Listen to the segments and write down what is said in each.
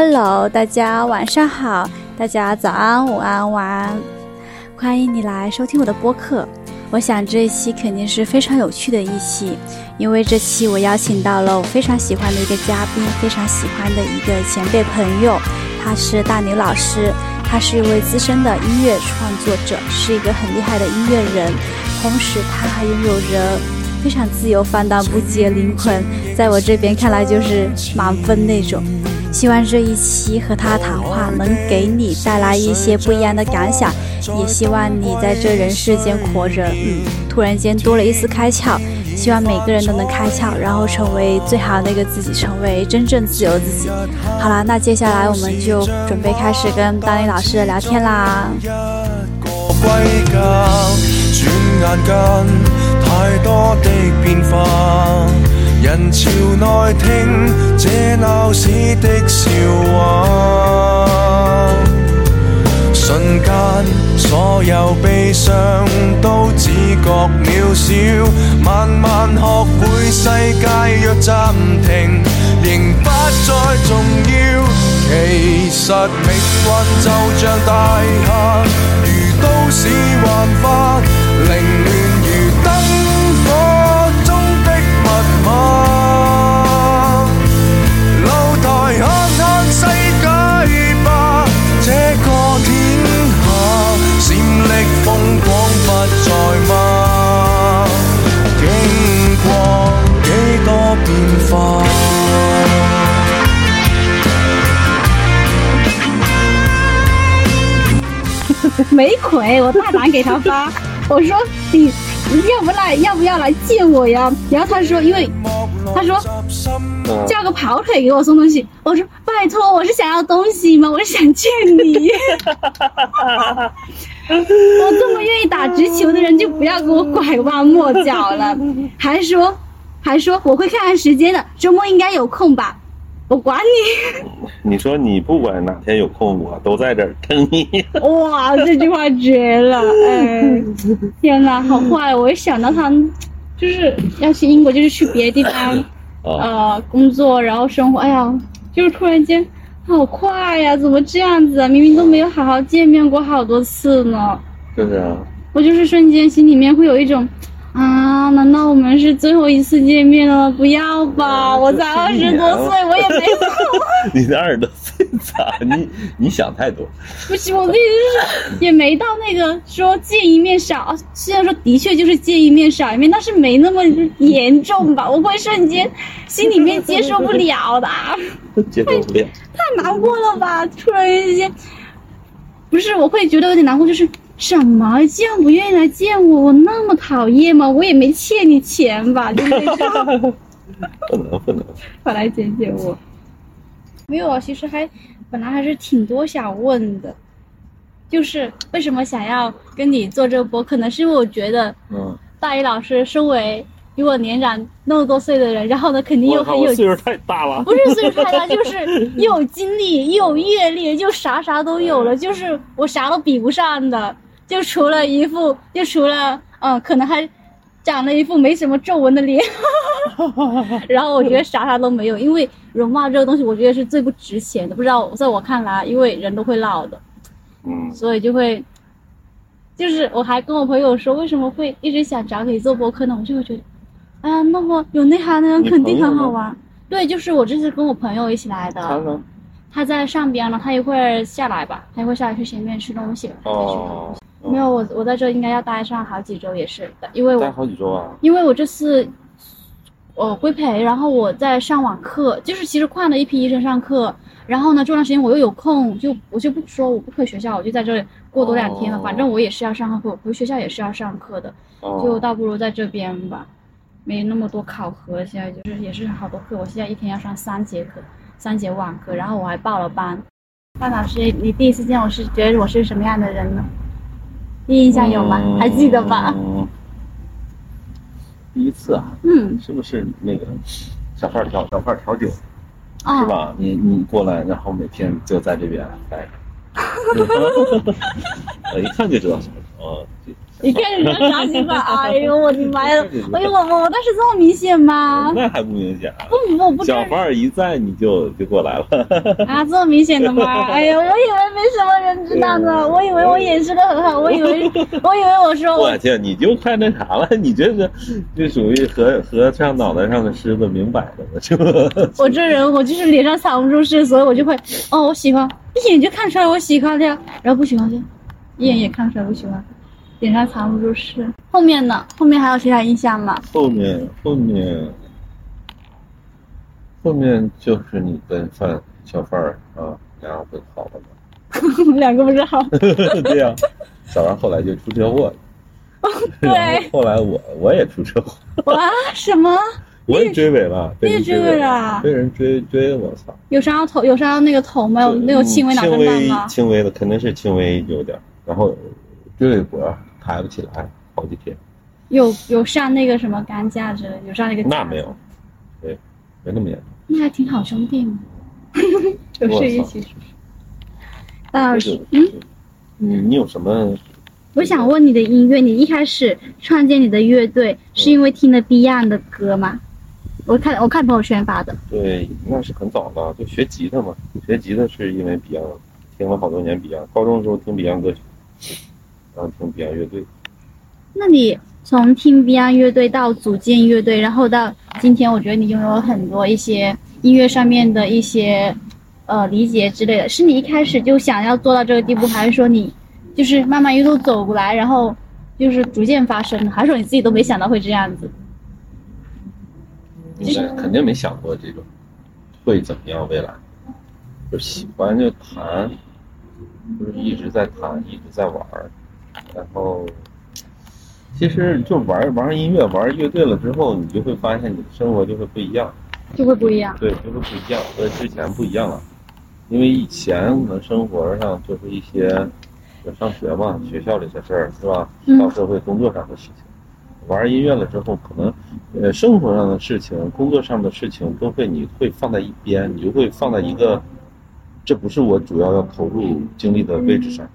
Hello，大家晚上好，大家早安、午安、晚安，欢迎你来收听我的播客。我想这一期肯定是非常有趣的一期，因为这期我邀请到了我非常喜欢的一个嘉宾，非常喜欢的一个前辈朋友，他是大牛老师，他是一位资深的音乐创作者，是一个很厉害的音乐人，同时他还拥有着非常自由放荡不羁的灵魂，在我这边看来就是满分那种。希望这一期和他谈话能给你带来一些不一样的感想，也希望你在这人世间活着，嗯，突然间多了一丝开窍。希望每个人都能开窍，然后成为最好的那个自己，成为真正自由自己。好了，那接下来我们就准备开始跟丹尼老师聊天啦。转眼间，太多的变化人潮内听这闹市的笑话，瞬间所有悲伤都只觉渺小。慢慢学会世界若暂停，仍不再重要。其实命运就像大厦，如都市幻化，凌乱 没鬼，我大胆给他发，我说你要不来，要不要来见我呀？然后他说，因为他说叫个跑腿给我送东西，我说拜托，我是想要东西吗？我是想见你。我这么愿意打直球的人，就不要给我拐弯抹角了。还说还说我会看看时间的，周末应该有空吧。我管你！你说你不管哪天有空，我都在这儿等你。哇，这句话绝了！哎，天哪，好坏！我一想到他，就是要去英国，就是去别的地方，呃，工作，然后生活。哎呀，就是突然间，好快呀！怎么这样子啊？明明都没有好好见面过好多次呢。就是啊。我就是瞬间心里面会有一种。啊！难道我们是最后一次见面了？不要吧！我才二十多岁，我也没 有你才二十多岁咋？你你想太多。不行，我的意思是，也没到那个说见一面少。虽然说的确就是见一面少一面，但是没那么严重吧？我会瞬间心里面接受不了的。接受不了。太难过了吧！突然之间，不是，我会觉得有点难过，就是。什么？竟然不愿意来见我？我那么讨厌吗？我也没欠你钱吧？就那种。不能不能。快来见见我。没有啊，其实还本来还是挺多想问的，就是为什么想要跟你做这个播？可能是因为我觉得，嗯，大一老师身为比我年长那么多岁的人，然后呢，肯定又很有岁数太大了。不是岁数太大，就是又有经历又有阅历，就啥啥都有了，就是我啥都比不上的。就除了一副，就除了嗯，可能还长了一副没什么皱纹的脸，然后我觉得啥啥都没有，因为容貌这个东西，我觉得是最不值钱的。不知道在我看来，因为人都会老的，嗯，所以就会，就是我还跟我朋友说，为什么会一直想找你做播客呢？我就会觉得，哎呀，那么有内涵的人肯定很好玩。对，就是我这次跟我朋友一起来的，他在上边呢，他一会儿下来吧，他一会儿下来去前面吃东西。哦。没有我，我在这应该要待上好几周，也是，因为我待好几周啊。因为我这次我规培，然后我在上网课，就是其实换了一批医生上课，然后呢，这段时间我又有空，就我就不说我不回学校，我就在这里过多两天了。反正我也是要上课，回学校也是要上课的，就倒不如在这边吧，没那么多考核。现在就是也是好多课，我现在一天要上三节课，三节网课，然后我还报了班。范老师，你第一次见我是觉得我是什么样的人呢？第一印象有吗？还记得吧？第一次啊，嗯，是不是那个小贩调小贩调酒，是吧？你你过来，然后每天就在这边待着，我 一看就知道什么哦，你看人家啥情况？哎呦我的妈呀！哎呦我我我当时这么明显吗？那还不明显？不不不，小范儿一在你就就过来了。啊，这么明显的吗？哎呀，我以为没什么人知道呢，我以为我掩饰的很好，我以为我以为我说我去，你就快那啥了，你这是这属于和和尚脑袋上的虱子明摆的了，就。我这人我就是脸上藏不住事，所以我就会哦，我喜欢一眼就看出来我喜欢的呀，然后不喜欢就一眼也看出来不喜欢。脸上藏不住事，后面呢？后面还有其他印象吗？后面，后面，后面就是你跟范小范儿啊，两个不是好了吗？两个不是好？对呀，小范后来就出车祸了。对。后来我我也出车祸。哇？什么？我也追尾了。你也追尾了？被人追追，我操！有伤到头？有伤到那个头吗？有没有轻微脑震荡吗？轻微的，肯定是轻微有点。然后追尾脖。抬不起来，好几天。有有上那个什么担架之类，有上那个。那没有，对，没那么严重。那还挺好兄弟嘛，有事一起。啊，是嗯，你你有什么？我想问你的音乐，你一开始创建你的乐队是因为听了 Beyond 的歌吗？我看我看朋友圈发的。对，那是很早了，就学吉他嘛。学吉他是因为 Beyond，听了好多年 Beyond，高中的时候听 Beyond 歌曲。听 Beyond 乐队，那你从听 Beyond 乐队到组建乐队，然后到今天，我觉得你拥有很多一些音乐上面的一些呃理解之类的。是你一开始就想要做到这个地步，还是说你就是慢慢一路走过来，然后就是逐渐发生的？还是说你自己都没想到会这样子？应该肯定没想过这种会怎么样，未来就喜欢就弹，就是一直在弹，一直在玩。然后，其实就玩玩音乐、玩乐队了之后，你就会发现你的生活就会不一样，就会不一样。对，就会不一样，和之前不一样了。因为以前可能生活上就是一些，上学嘛，学校里的事儿是吧？到社会工作上的事情，玩音乐了之后，可能呃生活上的事情、工作上的事情都会你会放在一边，你就会放在一个，这不是我主要要投入精力的位置上。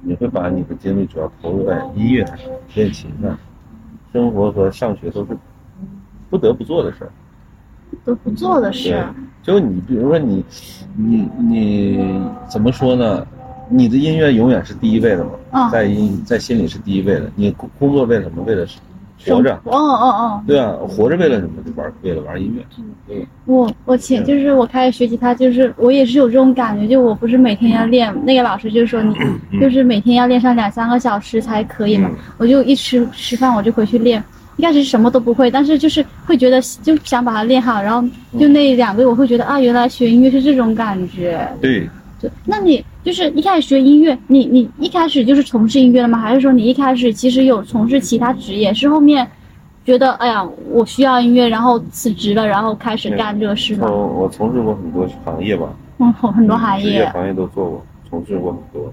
你会把你的精力主要投入在音乐上、练琴上，生活和上学都是不得不做的事儿，都不做的事。就你，比如说你，你你怎么说呢？你的音乐永远是第一位的嘛，在音在心里是第一位的。你工工作为什么？为了活着。哦哦哦。对啊，活着为了什么？就玩，为了玩音乐。嗯。我我前就是我开始学吉他，就是我也是有这种感觉，就我不是每天要练，那个老师就说你就是每天要练上两三个小时才可以嘛。我就一吃吃饭我就回去练，一开始什么都不会，但是就是会觉得就想把它练好，然后就那两个月我会觉得啊，原来学音乐是这种感觉。对。就，那你就是一开始学音乐，你你一开始就是从事音乐了吗？还是说你一开始其实有从事其他职业？是后面觉得哎呀，我需要音乐，然后辞职了，然后开始干这个事吗？我我从事过很多行业吧，嗯，很多行业，行业都做过，从事过很多。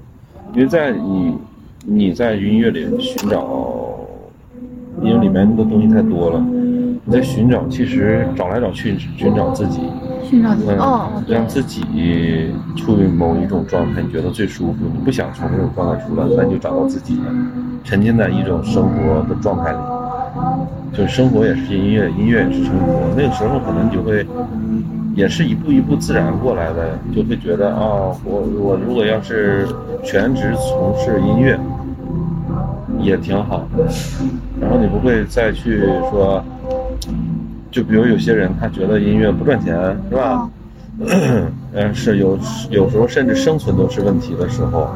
因为在你你在音乐里寻找，因为里面的东西太多了，你在寻找，其实找来找去寻找自己。哦，让自己处于某一种状态，你觉得最舒服。你不想从那种状态出来，那你就找到自己，沉浸在一种生活的状态里。就是生活也是音乐，音乐也是生活。那个时候可能你就会，也是一步一步自然过来的，就会觉得啊，我我如果要是全职从事音乐，也挺好。然后你不会再去说。就比如有些人，他觉得音乐不赚钱，是吧？嗯，是有有时候甚至生存都是问题的时候，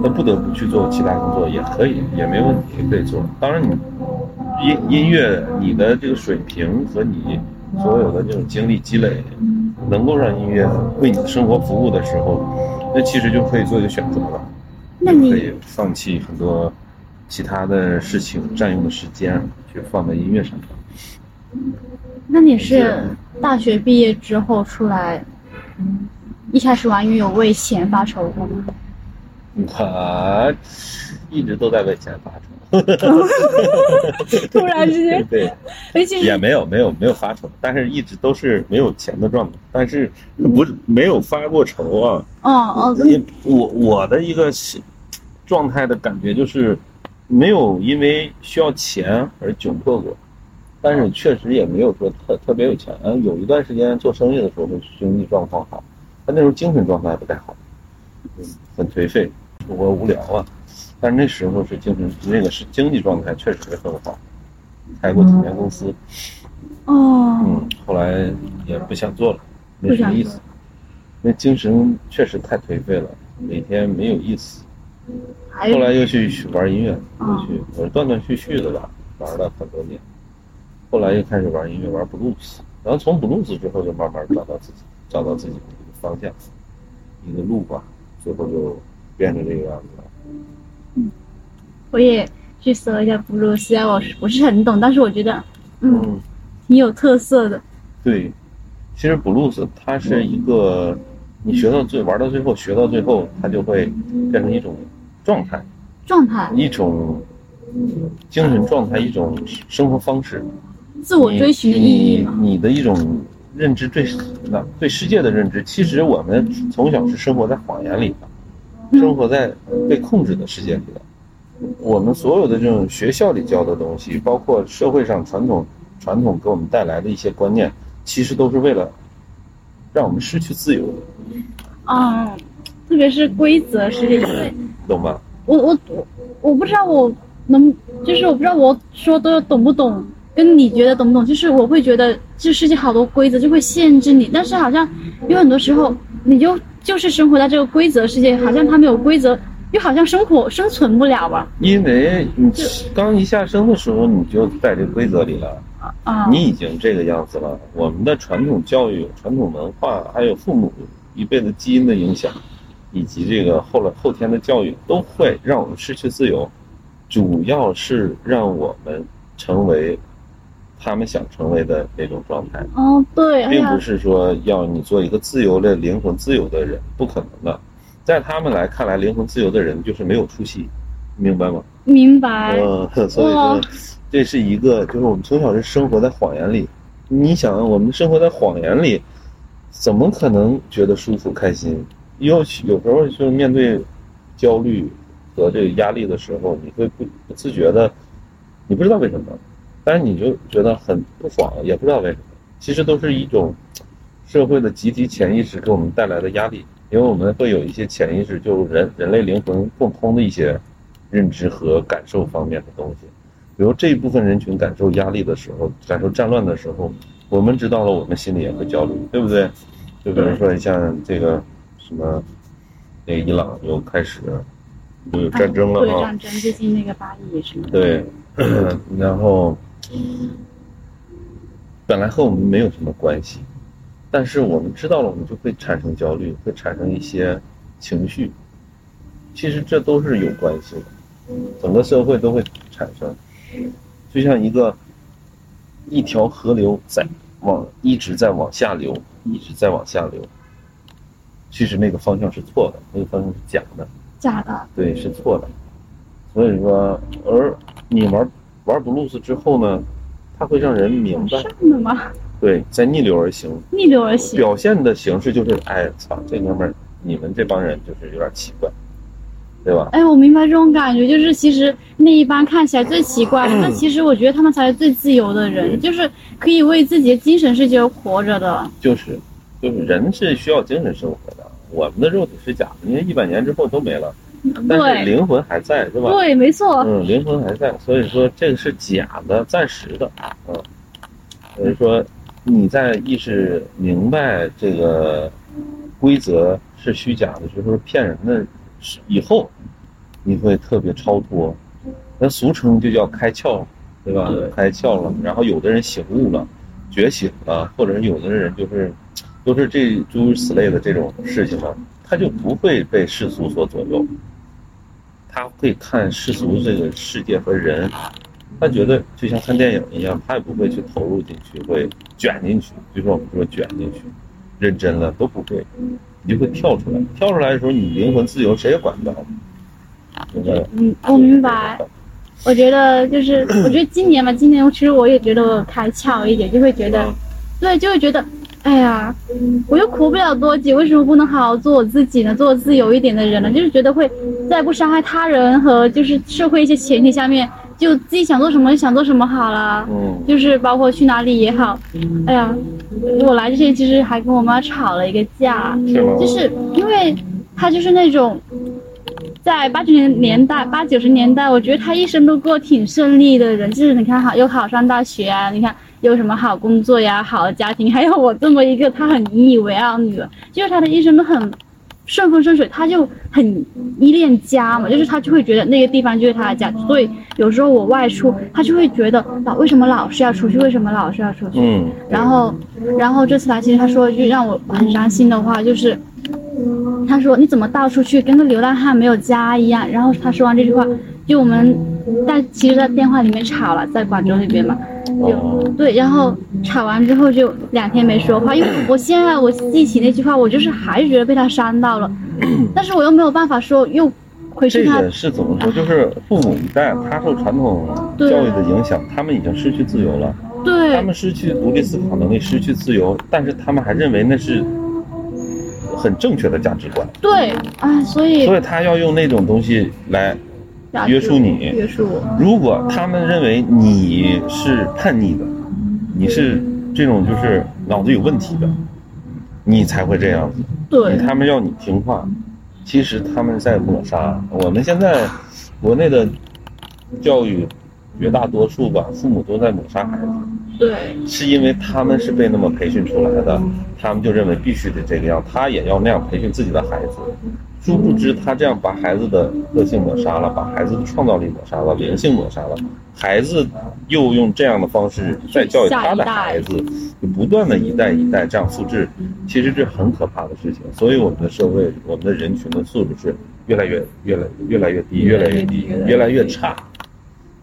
那不得不去做其他工作也可以，也没问题，可以做。当然，你音音乐你的这个水平和你所有的这种经历积累，能够让音乐为你的生活服务的时候，那其实就可以做一个选择了。那你可以放弃很多其他的事情占用的时间，去放在音乐上面。那你是大学毕业之后出来，一开始玩音乐有为钱发愁过吗？我一直都在为钱发愁。突然之间，对，也没有没有没有发愁，但是一直都是没有钱的状态。但是不是没有发过愁啊？哦哦，我我的一个状态的感觉就是，没有因为需要钱而窘迫过，但是确实也没有说特特别有钱。嗯，有一段时间做生意的时候，经济状况好，但那时候精神状态不太好，嗯，很颓废，生活无聊啊。但是那时候是精神那个是经济状态确实是很好，开过几年公司，哦，嗯，后来也不想做了，没什么意思，那精神确实太颓废了，每天没有意思。还后来又去玩音乐，哦又去我断断续续的吧，玩了很多年。后来又开始玩音乐，玩布鲁斯，然后从布鲁斯之后就慢慢找到自己，找到自己的一个方向，一个路吧，最后就变成这个样子了。嗯我也去搜一下布鲁斯，虽然我不是很懂，但是我觉得，嗯，挺有特色的。对，其实布鲁斯它是一个，你学到最玩到最后，学到最后，它就会变成一种状态，状态，一种精神状态，一种生活方式。自我追寻的意义你。你你的一种认知对那对世界的认知，其实我们从小是生活在谎言里的，生活在被控制的世界里的。我们所有的这种学校里教的东西，包括社会上传统传统给我们带来的一些观念，其实都是为了让我们失去自由，嗯，特别是规则世界，因为懂吗？我我我我不知道我能，就是我不知道我说的懂不懂，跟你觉得懂不懂？就是我会觉得这世界好多规则就会限制你，但是好像有很多时候你就就是生活在这个规则世界，好像它没有规则，又好像生活生存不了吧？因为你刚一下生的时候，你就在这规则里了。啊，你已经这个样子了。我们的传统教育、传统文化，还有父母一辈子基因的影响，以及这个后来后天的教育，都会让我们失去自由。主要是让我们成为他们想成为的那种状态，哦对，并不，是说要你做一个自由的灵魂自由的人，不可能的。在他们来看来，灵魂自由的人就是没有出息，明白吗？明白，嗯，所以说这是一个，就是我们从小是生活在谎言里。你想，我们生活在谎言里，怎么可能觉得舒服开心？有有时候就是面对焦虑和这个压力的时候，你会不不自觉的，你不知道为什么，但是你就觉得很不爽，也不知道为什么。其实都是一种社会的集体潜意识给我们带来的压力，因为我们会有一些潜意识，就人人类灵魂共通的一些认知和感受方面的东西。比如这一部分人群感受压力的时候，感受战乱的时候，我们知道了，我们心里也会焦虑，对不对？就比如说像这个什么，那个伊朗又开始又有战争了战争，最近那个巴以什么，对，然后本来和我们没有什么关系，但是我们知道了，我们就会产生焦虑，会产生一些情绪。其实这都是有关系的，整个社会都会产生。就像一个一条河流在往一直在往下流，一直在往下流。其实那个方向是错的，那个方向是假的。假的，对，是错的。所以说，而你玩玩布鲁斯之后呢，它会让人明白，上的吗？对，在逆流而行，逆流而行，表现的形式就是，哎，操，这哥们儿，你们这帮人就是有点奇怪，对吧？哎，我明白这种感觉，就是其实那一帮看起来最奇怪的，但其实我觉得他们才是最自由的人，就是可以为自己的精神世界而活着的。就是，就是人是需要精神生活的，我们的肉体是假的，因为一百年之后都没了，但是灵魂还在，是吧？对，没错，嗯，灵魂还在，所以说这个是假的，暂时的，嗯，所以说你在意识明白这个规则是虚假的，就是骗人的以后，你会特别超脱，那俗称就叫开窍，对吧？开窍了，然后有的人醒悟了，觉醒了，或者是有的人就是都是这诸如此类的这种事情呢，他就不会被世俗所左右。他会看世俗这个世界和人，他觉得就像看电影一样，他也不会去投入进去，会卷进去。就说我们说卷进去，认真了都不会，你就会跳出来。跳出来的时候，你灵魂自由，谁也管不着。明白？嗯，我明白。我觉得就是，我觉得今年嘛，今年其实我也觉得我开窍一点，就会觉得，嗯对，就会觉得哎呀，我又苦不了多久，为什么不能好好做我自己呢？做自由一点的人呢？就是觉得会在不伤害他人和就是社会一些前提下面，就自己想做什么就想做什么好了。嗯就是包括去哪里也好，哎呀，我来之前其实还跟我妈吵了一个架？就是因为她就是那种，在八九年年代、八九十年代，我觉得他一生都过挺顺利的人，就是你看好又考上大学啊，你看有什么好工作呀、好的家庭，还有我这么一个他很引以为傲的女儿，就是她的一生都很顺风顺水，她就很依恋家嘛，就是她就会觉得那个地方就是她的家，所以有时候我外出，她就会觉得老为什么老是要出去，为什么老是要出去，嗯，然后，然后这次来，其实他说一句让我很伤心的话，就是，他说你怎么到处去跟个流浪汉没有家一样。然后他说完这句话，就我们，但其实，在电话里面吵了，在广州那边嘛，哦就对，然后吵完之后就两天没说话，因为我现在我记起那句话，我就是还是觉得被他伤到了，但是我又没有办法说又回去他，这个是怎么说？就是父母一代，他受传统教育的影响，他们已经失去自由了，对他们失去独立思考能力，失去自由，但是他们还认为那是很正确的价值观，对，哎，所以所以他要用那种东西来要约束你约束我，如果他们认为你是叛逆的，你是这种就是脑子有问题的，你才会这样子。对，他们要你听话，其实他们在抹杀。我们现在国内的教育，绝大多数吧，父母都在抹杀孩子，对，是因为他们是被那么培训出来的，他们就认为必须得这个样，他也要那样培训自己的孩子。殊不知，他这样把孩子的个性抹杀了，把孩子的创造力抹杀了，灵性抹杀了。孩子又用这样的方式在教育他的孩子，就不断的一代一代这样复制，其实这很可怕的事情。所以我们的社会，我们的人群的素质是越来越、越来越来越低，越来越低，越来越差。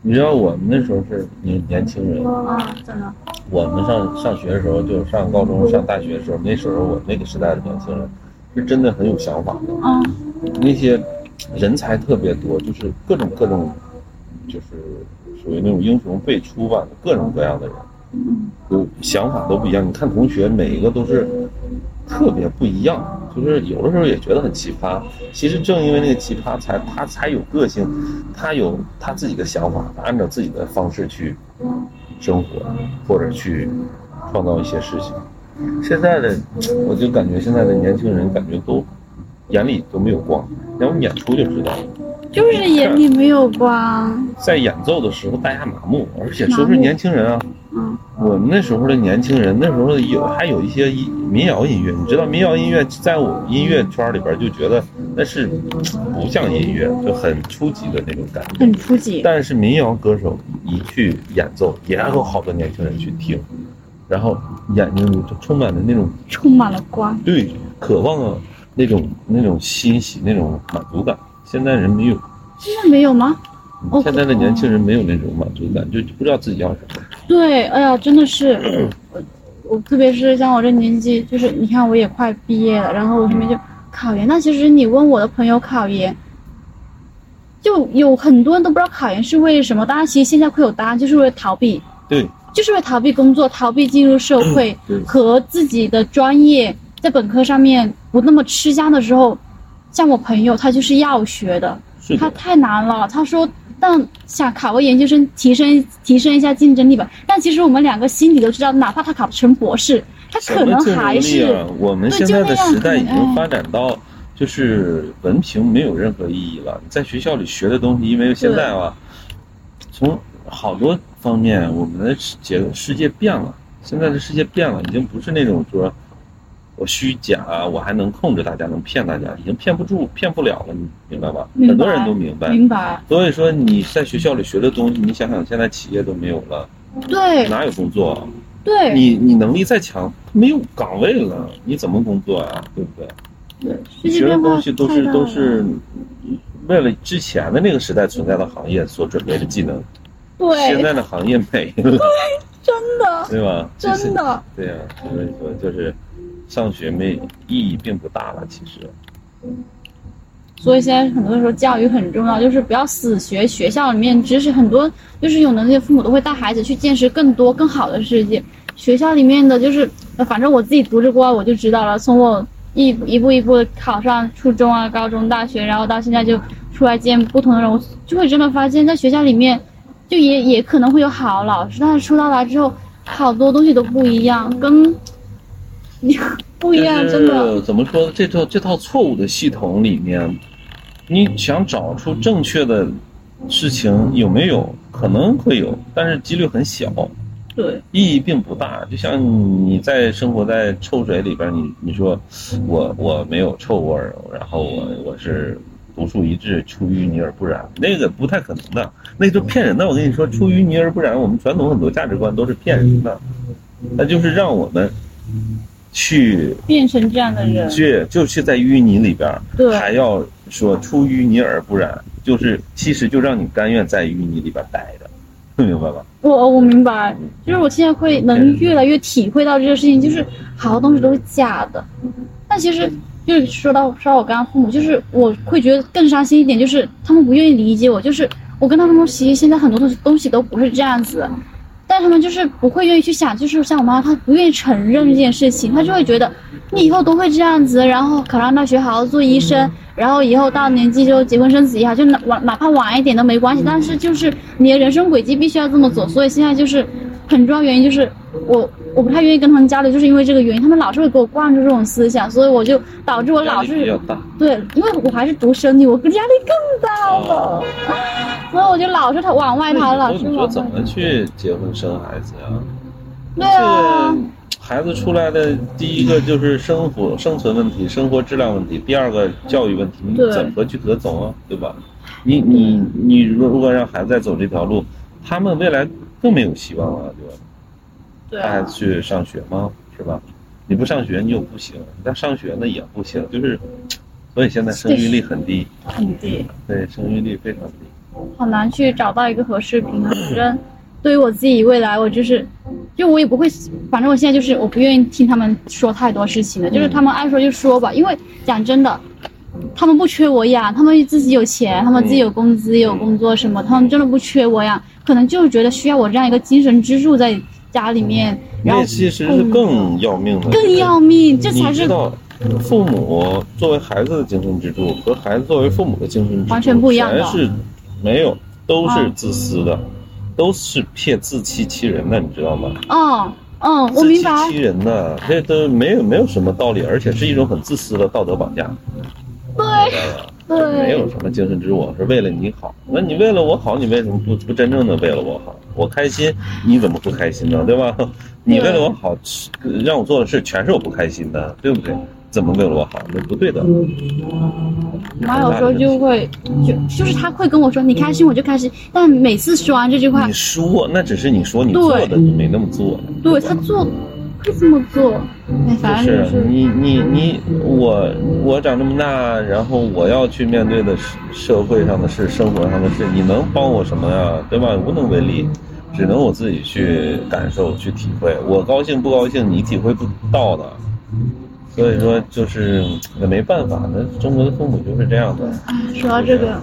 你知道我们那时候是年年轻人，啊，真的，我们上上学的时候，就是上高中、上大学的时候，那时候我那个时代的年轻人，是真的很有想法的。嗯，那些人才特别多，就是各种各种，就是属于那种英雄辈出吧，各种各样的人，有想法都不一样。你看同学每一个都是特别不一样，就是有的时候也觉得很奇葩。其实正因为那个奇葩才，他才有个性，他有他自己的想法，他按照自己的方式去生活，或者去创造一些事情。现在的，我就感觉现在的年轻人感觉都眼里都没有光，要不演出就知道了。就是眼里没有光，在演奏的时候大家麻木，而且说是年轻人啊，嗯，我们那时候的年轻人，那时候有还有一些民谣音乐，你知道民谣音乐在我音乐圈里边就觉得那是不像音乐，就很初级的那种感觉。很初级，但是民谣歌手一去演奏，也有好多年轻人去听，然后眼睛里就充满了那种充满了光，对渴望啊，那种那种欣喜，那种满足感。现在人没有，现在没有吗？哦现在的年轻人没有那种满足感，就就不知道自己要什么。对，哎呀，真的是，我我特别是像我这年纪，就是你看我也快毕业了，然后我身边就考研。那其实你问我的朋友考研，就有很多人都不知道考研是为什么。当然，其实现在会有答案，就是为了逃避，对就是为了逃避工作，逃避进入社会和自己的专业在本科上面不那么吃香的时候。像我朋友，他就是药学的，的，他太难了。他说，但想考个研究生，提升提升一下竞争力吧。但其实我们两个心里都知道，哪怕他考成博士，他可能还是、我们现在的时代已经哎发展到，就是文凭没有任何意义了。你在学校里学的东西，因为现在啊，从好多方面，我们的世界世界变了。现在的世界变了，已经不是那种说我虚假，我还能控制大家，能骗大家，已经骗不住、骗不了了，你明白吧？白很多人都明白。明白，所以说你在学校里学的东西，你想想现在企业都没有了，对哪有工作啊？对你你能力再强，没有岗位了，你怎么工作啊？对不对？对，你学的东西都是都是为了之前的那个时代存在的行业所准备的技能，现，在的行业没了，真的对吧？就是真的，对呀、所以说就是上学没意义并不大了，其实。所以现在很多时候教育很重要，就是不要死学学校里面知识，很多就是有能力的父母都会带孩子去见识更多更好的世界。学校里面的就是反正我自己读着过，我就知道了。从我一一步一步地考上初中啊、高中、大学，然后到现在就出来见不同的人，我就会真的发现，在学校里面，就也也可能会有好老师，但是出到来之后，好多东西都不一样，跟你 不一样，真的。怎么说？这套这套错误的系统里面，你想找出正确的事情有没有？可能会有，但是几率很小，对，意义并不大。就像你在生活在臭水里边，你你说我我没有臭味儿，然后我我是独树一帜，出淤泥而不染，那个不太可能的，那就骗人的。我跟你说，出淤泥而不染，我们传统很多价值观都是骗人的，那就是让我们去变成这样的人，去就是在淤泥里边还要说出淤泥而不染，就是其实就让你甘愿在淤泥里边待着，明白吧？我我明白，就是我现在会能越来越体会到这个事情，就是好多东西都是假的。但其实就是说到说到我刚刚父母，就是我会觉得更伤心一点，就是他们不愿意理解我，就是我跟他们说，其实现在很多东西东西都不是这样子，但他们就是不会愿意去想，就是像我妈，她不愿意承认这件事情，她就会觉得你以后都会这样子，然后考上大学好好做医生，然后以后到年纪就结婚生子也好，就哪晚哪怕晚一点都没关系，但是就是你的人生轨迹必须要这么走，所以现在就是很重要原因就是我我不太愿意跟他们交流，就是因为这个原因，他们老是会给我灌输这种思想，所以我就导致我老压力比是较大。对，因为我还是独生女，我压力更大了，所以我就老是他往外逃，老那你说是往外。怎么去结婚生孩子呀？对啊，孩子出来的第一个就是生活生存问题、生活质量问题，第二个教育问题，你怎么去得走啊？对吧？你你你如果让孩子再走这条路，他们未来更没有希望了，对吧？对他还啊，去上学吗？是吧？你不上学你又不行，但上学呢也不行，就是，所以现在生育率很低，很低，对，生育率非常低。好难去找到一个合适平衡。反正对于我自己未来，我就是，就我也不会，反正我现在就是我不愿意听他们说太多事情的，就是他们爱说就说吧，因为讲真的。他们不缺我养，他们自己有钱，他们自己有工资，也有工作什么，他们真的不缺我养，可能就是觉得需要我这样一个精神支柱在家里面，然后那其实是更要命的，更要命，这才是你知道，父母作为孩子的精神支柱和孩子作为父母的精神支柱完全不一样的。全是没有，都是啊自私的，都是骗自欺欺人的，你知道吗？嗯嗯，我明白，欺人的，这都没有没有什么道理，而且是一种很自私的道德绑架。对没有什么精神支柱，我是为了你好。那你为了我好，你为什么不不真正的为了我好？我开心，你怎么不开心呢？对吧？你为了我好，让我做的事全是我不开心的，对不对？怎么为了我好？那不对的。妈有时候就会就就是他会跟我说你开心我就开心，但每次说完这句话你，说那只是你说，你做的你没那么做。对他做会这么做，哎，反就正就是是你你你我我长这么大，然后我要去面对的是社会上的事、生活上的事，你能帮我什么呀？对吧？无能为力，只能我自己去感受、去体会。我高兴不高兴，你体会不到的。所以说，就是也没办法，那中国的父母就是这样的。哎说到这个，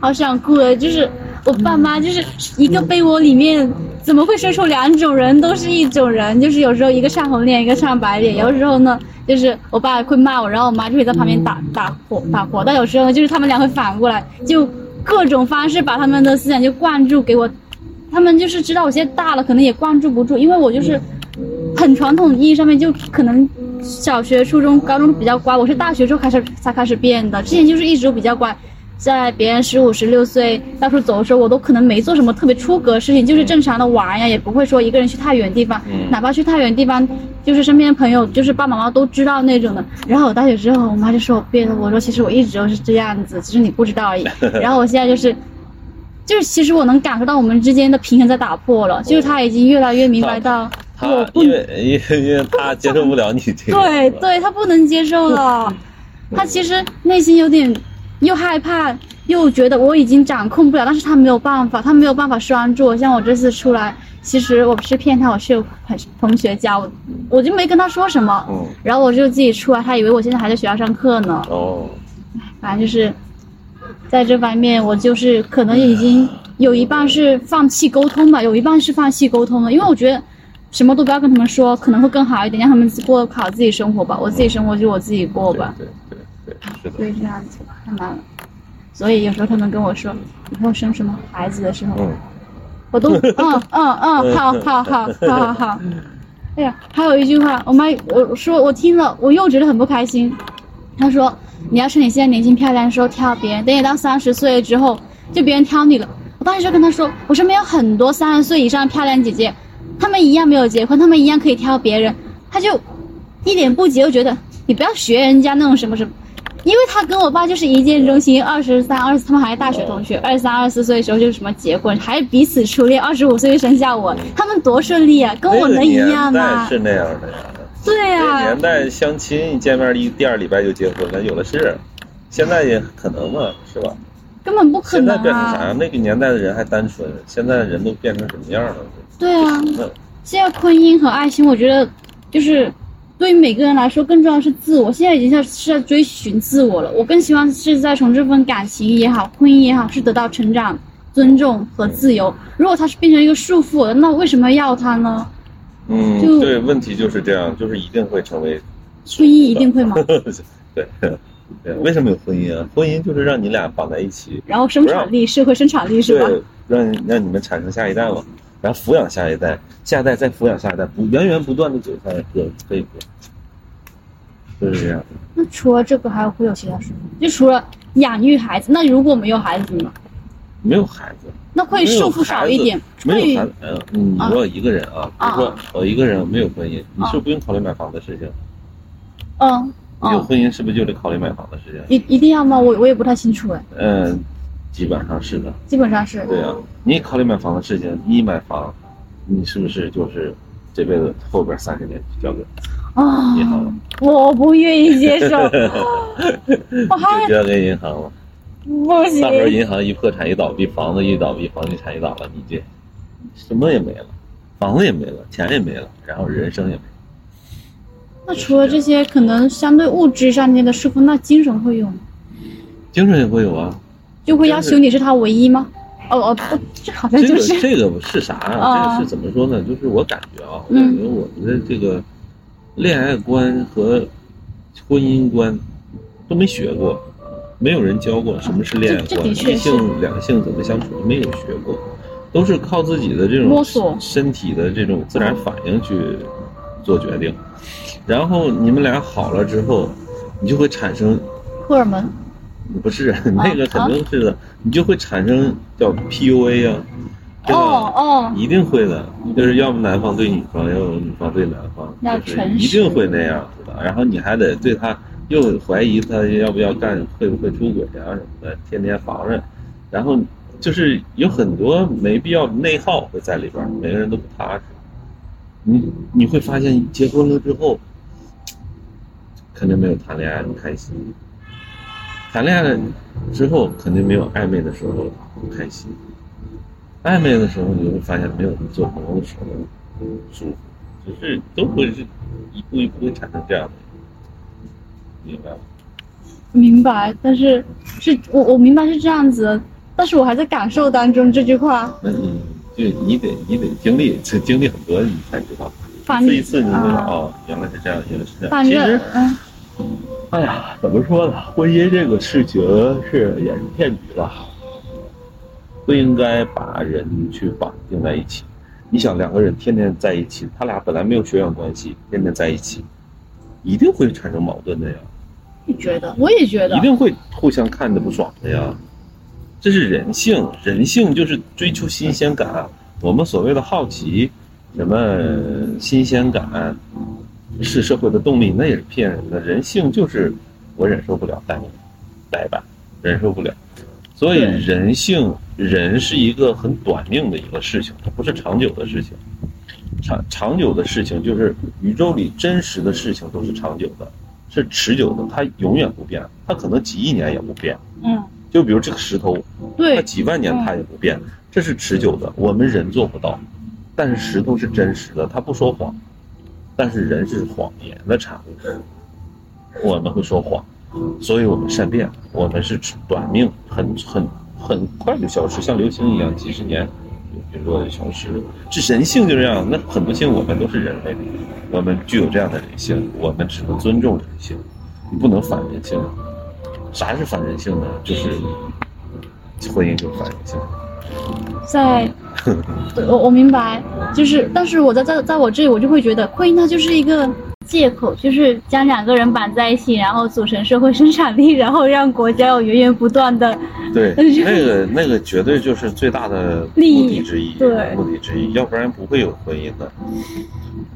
好想哭啊！就是我爸妈就是一个被窝里面怎么会生出两种人，都是一种人，就是有时候一个唱红脸，一个唱白脸，有时候呢。就是我爸会骂我，然后我妈就会在旁边打打火打火，但有时候，就是他们俩会反过来，就各种方式把他们的思想就灌注给我。他们就是知道我现在大了，可能也灌注不住，因为我就是很传统意义上面就可能小学、初中、高中比较乖，我是大学之后开始才开始变的，之前就是一直都比较乖。在别人十五、十六岁到处走的时候，我都可能没做什么特别出格的事情，就是正常的玩呀，也不会说一个人去太远地方，嗯哪怕去太远地方，就是身边的朋友，就是爸爸妈妈都知道那种的。然后我大学之后，我妈就说我变了，我说其实我一直都是这样子，只是你不知道而已。然后我现在就是。就是其实我能感受到我们之间的平衡在打破了，就是他已经越来越明白到他因为 因为因为他接受不了你这个，对对，他不能接受了，他其实内心有点又害怕，又觉得我已经掌控不了，但是他没有办法，他没有办法拴住我。像我这次出来，其实我不是骗他，我是有同同学教我，我就没跟他说什么，嗯，然后我就自己出来，他以为我现在还在学校上课呢，哦，反正就是在这方面，我就是可能已经有一半是放弃沟通吧，有一半是放弃沟通了，因为我觉得什么都不要跟他们说，可能会更好一点，让他们过好自己生活吧。我自己生活就我自己过吧。对对对对，是的。对，这样子太难了。所以有时候他们跟我说以后生什么孩子的时候，嗯，我都 嗯嗯嗯，好好好好好好。哎呀，还有一句话，我妈我说我听了，我又觉得很不开心。她说：“你要趁你现在年轻漂亮的时候挑别人，等你到三十岁之后，就别人挑你了。”我当时就跟她说：“我身边有很多三十岁以上的漂亮姐姐，她们一样没有结婚，他们一样可以挑别人。”他就一脸不解，又觉得你不要学人家那种什么什么。因为他跟我爸就是一见钟情，二十三、二十，他们还是大学同学，二十三、二十四岁的时候就是什么结婚，还彼此初恋，二十五岁就生下我，他们多顺利啊，跟我能一样吗？是那样的呀。对呀。那年代相亲一见面一第二礼拜就结婚了，有的是，现在也可能嘛，是吧？根本不可能啊。现在变成啥样？那个年代的人还单纯，现在人都变成什么样了？对啊。现在婚姻和爱情，我觉得就是。对于每个人来说，更重要是自我。现在已经在是在追寻自我了。我更希望是在从这份感情也好，婚姻也好，是得到成长、尊重和自由。如果它是变成一个束缚，那为什么要它呢？嗯，对，问题就是这样，就是一定会成为婚姻，一定会吗？对，对，为什么有婚姻啊？婚姻就是让你俩绑在一起，然后生产力，社会生产力是吧？让让你们产生下一代嘛。然后抚养下一代，下一代再抚养下一代，不源源不断的韭菜割可以割，就是这样。那除了这个，还会有其他事就除了养育孩子，那如果没有孩子呢？没有孩子，那会束缚少一点。没有孩子，嗯，你如果一个人啊，比如说我一个人没有婚姻，你是不是不用考虑买房的事情？嗯。有婚姻是不是就得考虑买房的事情？一一定要吗？我我也不太清楚哎。嗯。基本上是的，基本上是。对啊，你考虑买房的事情，你一买房，你是不是就是这辈子后边三十年就交给银行了？我不愿意接受，我还交给银行了。不行。到时候银行一破产一倒闭，房子一倒闭，房地产一倒了，你这什么也没了，房子也没了，钱也没了，然后人生也没了。那除了这些可能相对物质上面的束缚，那精神会有吗？精神也会有啊。就会要求你是他唯一吗？哦哦，这好像就是这个是啥啊？这个是怎么说呢？就是我感觉啊，我感觉我们的这个恋爱观和婚姻观都没学过，没有人教过什么是恋爱观，异性两性怎么相处，没有学过，都是靠自己的这种身体的这种自然反应去做决定。然后你们俩好了之后，你就会产生荷尔蒙。不是 那个肯定是的，你就会产生叫 PUA 啊，对吧？哦哦，一定会的，就是要么男方对女方，要么女方对男方，就是一定会那样子的。然后你还得对他又怀疑他要不要干，会不会出轨啊什么的，天天防着。然后就是有很多没必要的内耗会在里边，每个人都不踏实。你你会发现结婚了之后，肯定没有谈恋爱那么开心。谈恋爱之后肯定没有暧昧的时候开心，暧昧的时候你会发现没有做朋友的时候舒服，就是都会是一步一步会产生这样的，明白吗？明白，但是是我我明白是这样子，但是我还在感受当中这句话。那你就你得你得经历，经历很多你才知道，一次一次你会哦，原来是这样，原来是这样。其实，嗯。哎呀，怎么说呢？婚姻这个事情是也是骗局了，不应该把人去绑定在一起。你想，两个人天天在一起，他俩本来没有血缘关系，天天在一起，一定会产生矛盾的呀。你觉得？我也觉得。一定会互相看着不爽的呀。这是人性，人性就是追求新鲜感。我们所谓的好奇，什么新鲜感？是社会的动力，那也是骗人的。人性就是我忍受不了单呆板，忍受不了。所以人性，人是一个很短命的一个事情，它不是长久的事情。长长久的事情就是宇宙里真实的事情都是长久的，是持久的，它永远不变，它可能几亿年也不变。嗯。就比如这个石头，对，它几万年它也不变，这是持久的。我们人做不到，但是石头是真实的，它不说谎。但是人是谎言的产物，我们会说谎，所以我们善变，我们是短命，很很很快就消失，像流星一样，几十年比如说消失，这人性就这样。那很不幸，我们都是人类，我们具有这样的人性，我们只能尊重人性，你不能反人性。啥是反人性呢？就是婚姻就是反人性。在，对 我我明白，就是，但是我在在在我这里，我就会觉得婚姻它就是一个借口，就是将两个人绑在一起，然后组成社会生产力，然后让国家有源源不断的，对，那个那个绝对就是最大的目的之一，对目的之一，要不然不会有婚姻的。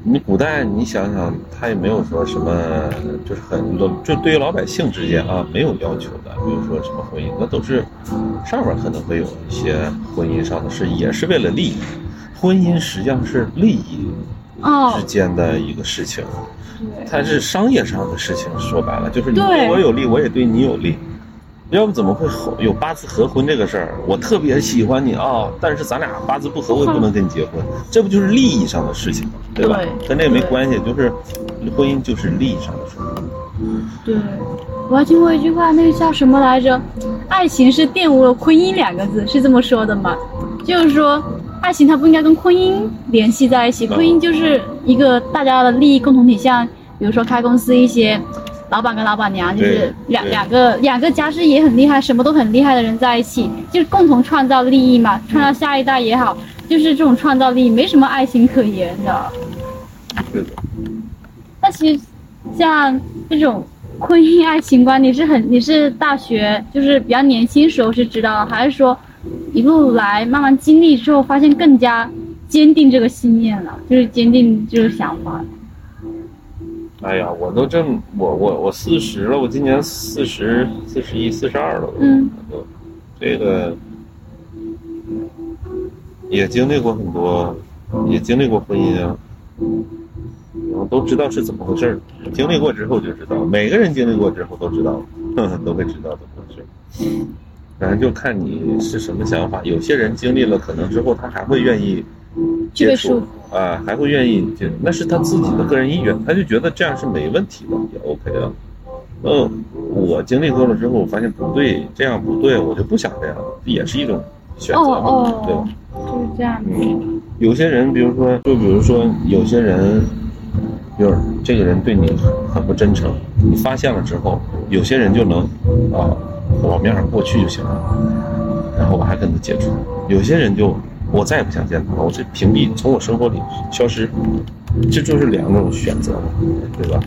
你古代你想想，他也没有说什么，就是很多就对于老百姓之间啊没有要求的，比如说什么婚姻，那都是上面可能会有一些婚姻上的事，也是为了利益。婚姻实际上是利益哦之，间的一个事情，对它是商业上的事情。说白了，就是你对对我有利，我也对你有利。要不怎么会合有八字合婚这个事儿？我特别喜欢你啊、但是咱俩八字不合，我也不能跟你结婚，这不就是利益上的事情吗？对吧？对跟这个没关系，就是婚姻就是利益上的事。对，我还听过一句话，那个叫什么来着？爱情是玷污了婚姻两个字，是这么说的吗？就是说，爱情它不应该跟婚姻联系在一起，嗯婚姻就是一个大家的利益共同体，像比如说开公司一些。老板跟老板娘就是两两个两个家世也很厉害，什么都很厉害的人在一起，就是共同创造利益嘛，创造下一代也好，就是这种创造力，没什么爱情可言的。是的，那其实像这种婚姻爱情观，你是很你是大学就是比较年轻时候是知道，还是说一路来慢慢经历之后，发现更加坚定这个信念了，就是坚定这个想法？哎呀，我都这么，我我我四十了，我今年四十四十一、四十二了，嗯，这个也经历过很多，也经历过婚姻啊，然后都知道是怎么回事儿。经历过之后就知道，每个人经历过之后都知道，呵 呵都会知道怎么回事儿。反正就看你是什么想法。有些人经历了，可能之后他还会愿意接触啊，还会愿意接，那是他自己的个人意愿，他就觉得这样是没问题的，也 OK 的。嗯，我经历过了之后，我发现不对，这样不对，我就不想这样了，也是一种选择嘛，哦对吧哦？，就是这样子。嗯，有些人，比如说，就比如说，有些人，就是这个人对你很不真诚，你发现了之后，有些人就能啊往面上过去就行了，然后我还跟他接触；有些人就我再也不想见他了，我这屏蔽，从我生活里消失，这就是两种选择嘛，对吧？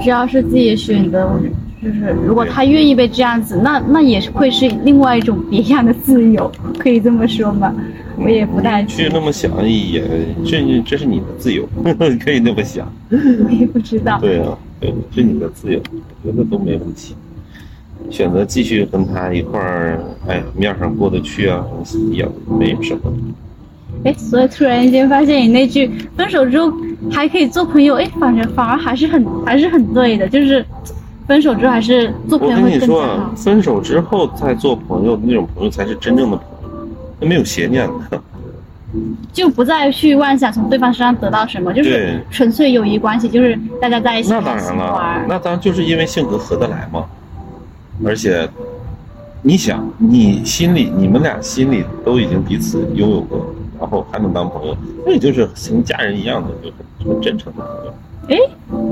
只要是自己的选择，我就是如果他愿意被这样子，那那也是会是另外一种别样的自由，可以这么说吗？我也不太去那么想也，这这是你的自由，可以那么想。我也不知道。对啊，对，是你的自由，我觉得都没问题。选择继续跟他一块儿，哎，面上过得去啊，也没有什么。哎，所以突然间发现你那句分手之后还可以做朋友，哎，反正反而还是很还是很对的，就是分手之后还是做朋友会更跟你说啊，。分手之后再做朋友，那种朋友才是真正的朋友，那没有邪念的。就不再去妄想从对方身上得到什么，就是纯粹友谊关系，就是大家在一起那当然了，。那当然就是因为性格合得来嘛。而且，你想，你心里你们俩心里都已经彼此拥有过，然后还能当朋友，那也就是像家人一样的，就是真诚的朋友。哎，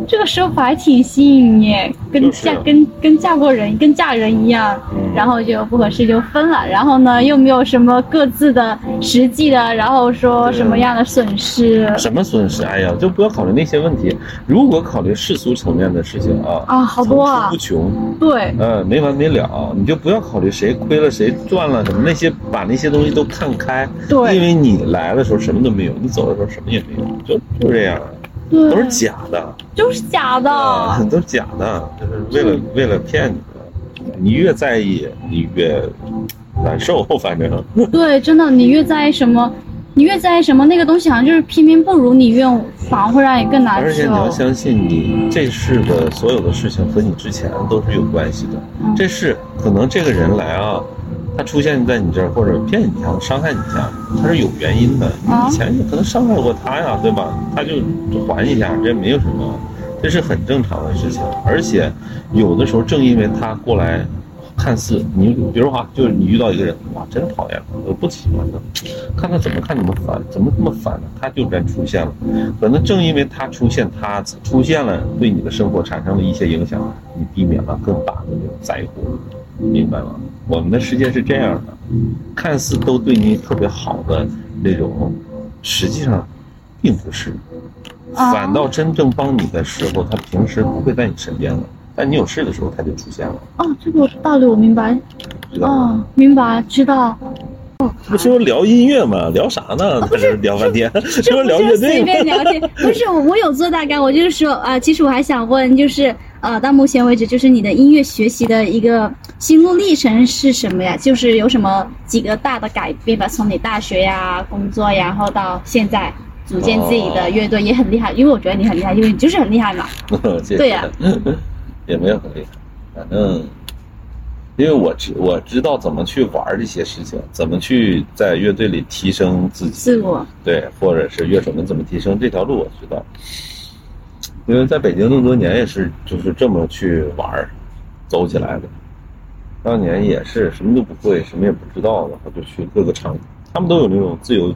这个说法还挺新颖耶，跟就是啊嫁跟跟嫁过人跟嫁人一样，嗯然后就不合适就分了，然后呢又没有什么各自的实际的，然后说什么样的损失什么损失？哎呀，就不要考虑那些问题。如果考虑世俗层面的事情啊，啊，好多啊不，穷，对，嗯，没完没了。你就不要考虑谁亏了谁赚了什么那些，把那些东西都看开。对因为你来的时候什么都没有，你走的时候什么也没有，就就这样，对，都是假的，都是假的，啊，都是假的，就是为了为了骗你的。你越在意，你越难受，反正。对，真的，你越在意什么，你越在意什么，那个东西好像就是偏偏不如你愿，反而会让你更难受而且你要。相信，你这世的所有的事情和你之前都是有关系的。嗯这是可能这个人来啊，他出现在你这儿或者骗你一下、伤害你一下，他是有原因的。啊你以前可能伤害过他呀，对吧？他就还一下，这没有什么，这是很正常的事情。而且有的时候正因为他过来看似你，比如哈，就是你遇到一个人，哇，真讨厌，我不喜欢他，看他怎么看怎么烦，怎么这么烦呢？他就该出现了，可能正因为他出现，他出现了，对你的生活产生了一些影响，你避免了更大的那种灾祸，明白吗？我们的世界是这样的，看似都对你特别好的那种，实际上并不是，啊反倒真正帮你的时候，他平时不会在你身边了，但你有事的时候他就出现了，哦，这个道理我明白。知道吗？哦，明白，知道。不是说聊音乐吗？聊啥呢？在这 聊半天，是 不是聊乐队随队便聊天，不是我我有做大纲，我就是说啊、其实我还想问，就是呃，到目前为止，就是你的音乐学习的一个心路历程是什么呀？就是有什么几个大的改变吧？从你大学呀、工作呀，然后到现在组建自己的乐队也很厉害，因为我觉得你很厉害，因为你就是很厉害嘛。谢谢对呀 也没有很厉害，反正因为我知我知道怎么去玩这些事情，怎么去在乐队里提升自己，自我，对，或者是乐手们怎么提升这条路我知道。因为在北京那么多年也是就是这么去玩儿走起来的。当年也是什么都不会，什么也不知道，然后就去各个场，他们都有那种自由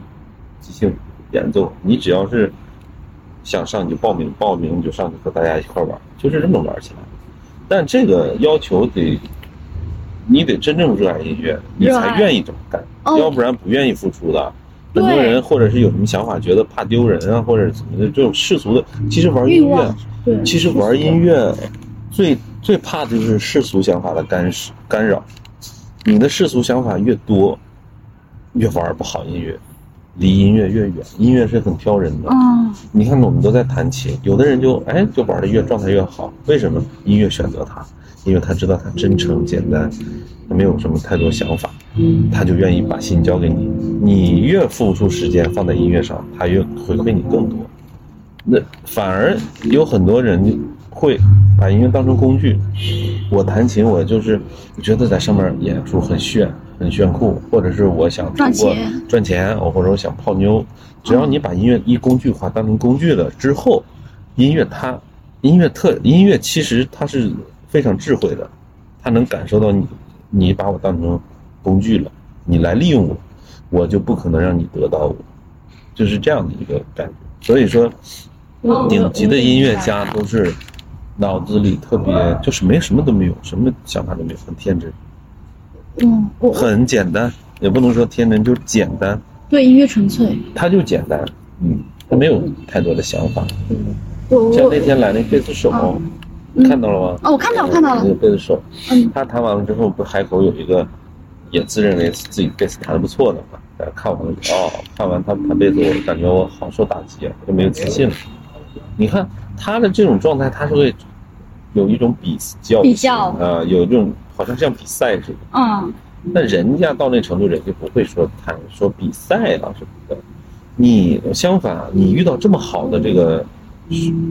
即兴演奏，你只要是想上你就报名，报名你就上去和大家一块玩，就是这么玩起来。但这个要求得，你得真正热爱音乐，你才愿意这么干，哦要不然不愿意付出的。很多人或者是有什么想法，觉得怕丢人啊，或者怎么的，这种世俗的，其实玩音乐，对，其实玩音乐最最怕的就是世俗想法的干涉干扰。你的世俗想法越多，越玩不好音乐，离音乐越远。音乐是很挑人的。嗯，你看，我们都在弹琴，有的人就哎就玩的越状态越好，为什么？音乐选择他，因为他知道他真诚简单，他没有什么太多想法，他就愿意把心交给你。你越付出时间放在音乐上，他越回馈你更多。那反而有很多人会把音乐当成工具。我弹琴，我就是觉得在上面演出很炫、很炫酷，或者是我想通赚过钱赚钱，我或者我想泡妞。只要你把音乐一工具化，当成工具了之后，音乐它音乐特音乐其实它是非常智慧的，他能感受到你你把我当成工具了，你来利用我，我就不可能让你得到我，就是这样的一个感觉。所以说，顶级的音乐家都是脑子里特别就是没什么都没有，什么想法都没有，很天真，嗯，很简单，也不能说天真，就是简单，对音乐纯粹，他就简单，嗯，他没有太多的想法。我我像那天来那贝斯手，看到了吗？哦，我看到我看到了那，个贝斯手，嗯他弹完了之后，不海口有一个也自认为自己贝斯弹的不错的嘛，呃看完了哦，看完他弹贝斯，我感觉我好受打击啊，就没有自信了。你看他的这种状态，他是会有一种比较比较啊、有一种好像像比赛似的。嗯，那人家到那程度，人家不会说谈说比赛啊什么的。你相反，你遇到这么好的这个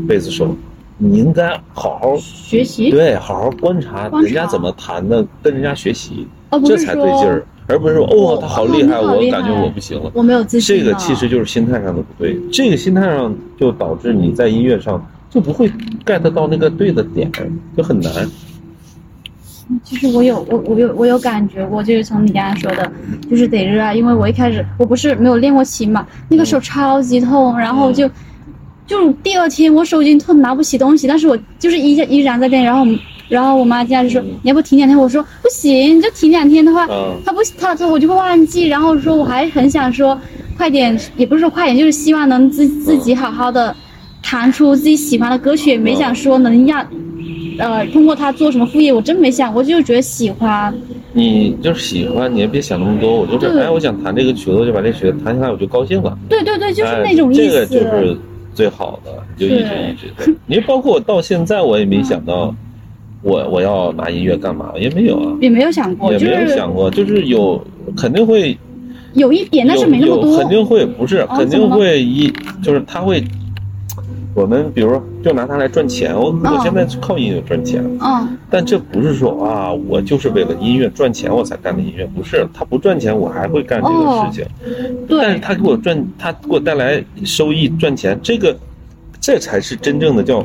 贝斯手，你应该好好学习，对，好好观察人家怎么弹的，跟人家学习，这才对劲儿，而不是说哦他好厉害，我感觉我不行了。我没有自信了。这个其实就是心态上的不对，这个心态上就导致你在音乐上就不会 get 到那个对的点，就很难。其实我有我我有我有感觉过，就是从你刚才说的，就是得热爱，因为我一开始我不是没有练过琴嘛，那个手超级痛，然后就就第二天我手已经痛拿不起东西，但是我就是依依然在练，然后然后我妈进来就说你要不停两天，我说不行，你就停两天的话，嗯他不他他我就会忘记，然后说我还很想说快点，也不是说快点，就是希望能自自己好好的弹出自己喜欢的歌曲，也没想说能让。呃，通过他做什么副业，我真没想，我就觉得喜欢，你就是喜欢，你也别想那么多。我就是对哎，我想弹这个曲子，我就把这曲子弹下来，我就高兴了。对对对，就是哎那种意思。这个就是最好的，就一直一直的。你包括我到现在，我也没想到我我要拿音乐干嘛，也没有啊，也没有想过，也没有就是想过，就是有肯定会有一点，但是没那么多。肯定会不是，哦肯定会一就是他会。我们比如说，就拿它来赚钱，我我哦现在靠音乐赚钱，嗯，但这不是说啊，我就是为了音乐赚钱我才干的音乐，不是，他不赚钱我还会干这个事情，但是对，他给我赚，他给我带来收益赚钱，这个这才是真正的叫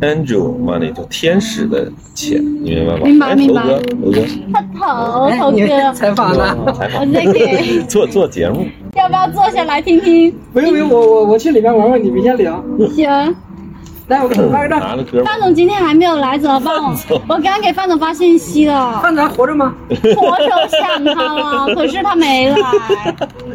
angel money 叫天使的钱，你明白吗？明白哎明白头哥，头哥，他头头哥，采访了？采访我在给，做做节目，要不要坐下来听听？不用不用，我我我去里面玩玩，你们先聊。行。来，我给你发个照。范总今天还没有来，怎么办？我刚给范总发信息了，范总还活着吗？活着我想他了，可是他没来。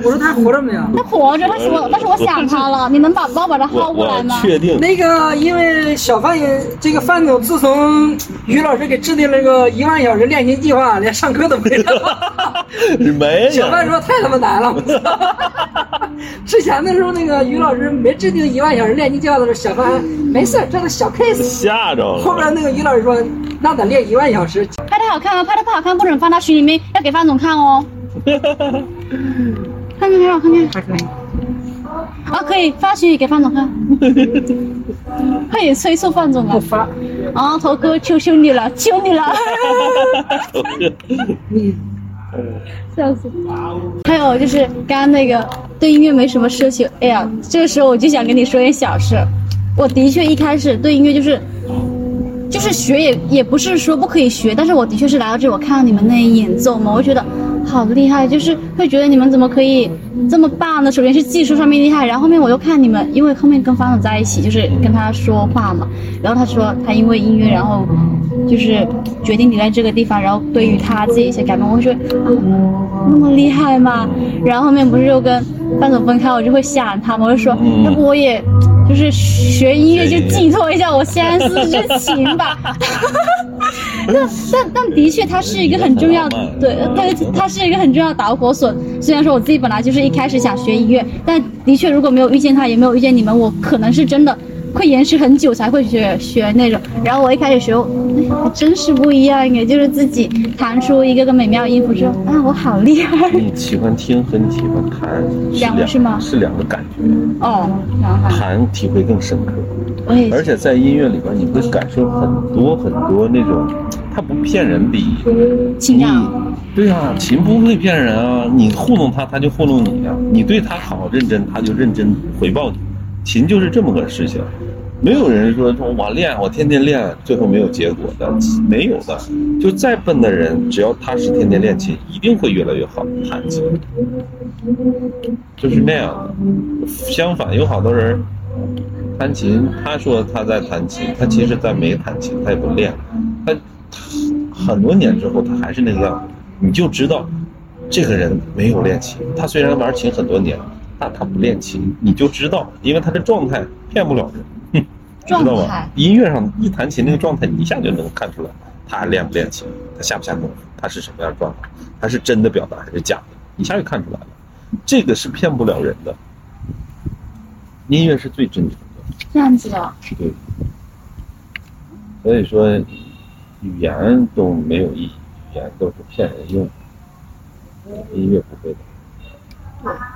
我说他还活着没有？他活着，但是我但是我想他了，你能把帮我把他薅过来吗？确定那个，因为小范也这个范总自从于老师给制定了个一万小时练习计划，连上课都没上。没小范，说太他妈难了。之前的时候，那个于老师没制定一万小时练习计划的时候，小范没事，这是小 case。吓着后边。那个于老师说，那得练一万小时。拍的好看吗？拍的不好看，不准放到群里面，要给范总看哦。看看看，我看看。还可以。啊，可以发群里给范总看。快点催促范总啊！不发。啊，头哥，求求你了，求你了！嗯，笑死！还有就是刚刚那个对音乐没什么奢求，哎呀，这个时候我就想跟你说点小事。我的确一开始对音乐就是，就是学也也不是说不可以学，但是我的确是来到这里，我看到你们那演奏嘛，我觉得好厉害，就是会觉得你们怎么可以这么棒呢？首先是技术上面厉害，然后后面我又看你们，因为后面跟方总在一起，就是跟他说话嘛，然后他说他因为音乐，然后就是决定留在这个地方，然后对于他自己一些改变，我会觉得啊，那么厉害吗？然后后面不是又跟范总分开，我就会想他嘛，我就说，嗯要不我也就是学音乐，就寄托一下我相思之情吧。但但但的确，它是一个很重要的，对，它它是一个很重要的导火索。虽然说我自己本来就是一开始想学音乐，但的确如果没有遇见他，也没有遇见你们，我可能是真的会延迟很久才会学学那种。然后我一开始学，哎，还真是不一样哎，就是自己弹出一个个美妙音符之后，啊，我好厉害你喜欢听和你喜欢弹是两是吗是两个感觉，哦。然后弹体会更深刻。我也而且在音乐里边，你会感受很多很多那种，它不骗人比你情感，对啊，琴不会骗人啊，你糊弄他，他就糊弄你啊，你对他好认真，他就认真回报你，琴就是这么个事情。没有人说说我练，我天天练，最后没有结果的，没有的。就再笨的人，只要踏实天天练琴，一定会越来越好弹琴，就是那样的。相反，有好多人弹琴，他说他在弹琴，他其实在没弹琴，他也不练，他很多年之后他还是那个样子，你就知道这个人没有练琴。他虽然玩琴很多年，但他不练琴，你就知道，因为他的状态骗不了人，哼，状知道吧态？音乐上一弹琴那个状态，你一下就能看出来，他还练不练琴，他下不下功夫，他是什么样的状态，他是真的表达还是假的，一下就看出来了。这个是骗不了人的，音乐是最真诚的。这样子的。对，所以说语言都没有意义，语言都是骗人用的，音乐不会的。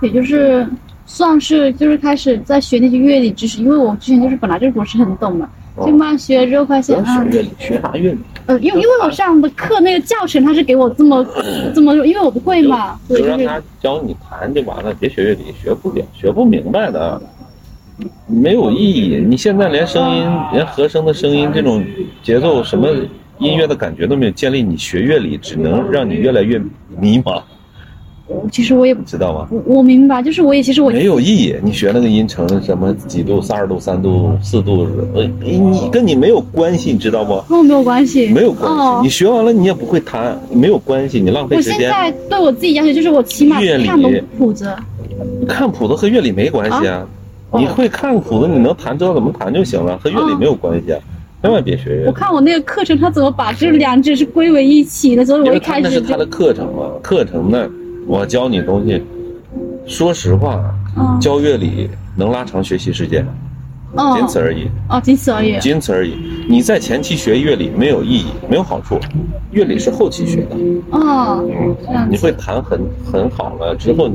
也就是算是就是开始在学那些乐理知识，因为我之前就是本来就不是很懂嘛，哦就慢慢学了之后发现啊学，乐理，学啥乐理？呃，因为因为我上的课那个教程他是给我这么这么，因为我不会嘛，就让他教你弹就完了，别学乐理，学不了，学不明白的，没有意义。你现在连声音、连和声的声音这种节奏、什么音乐的感觉都没有建立，你学乐理只能让你越来越迷茫，其实我也不知道吗？我我明白，就是我也其实我没有意义。你学那个音程什么几度、三十度、三度、四度，呃，你跟你没有关系，你知道不？跟我没有关系，没有关系。哦你学完了你也不会弹，没有关系，你浪费时间。我现在对我自己要求就是我起码乐理看懂谱子，看谱子和乐理没关系啊，哦你会看谱子，你能弹，知道怎么弹就行了，和乐理没有关系啊。千万别学乐理，我看我那个课程他怎么把这两者是归为一起的，所以我一开始就那是他的课程嘛。课程呢，我教你东西，说实话，嗯教乐理能拉长学习时间，哦仅此而已。哦，仅此而已。仅此而已。你在前期学乐理没有意义，没有好处，乐理是后期学的。哦，这样。你会弹很很好了之后，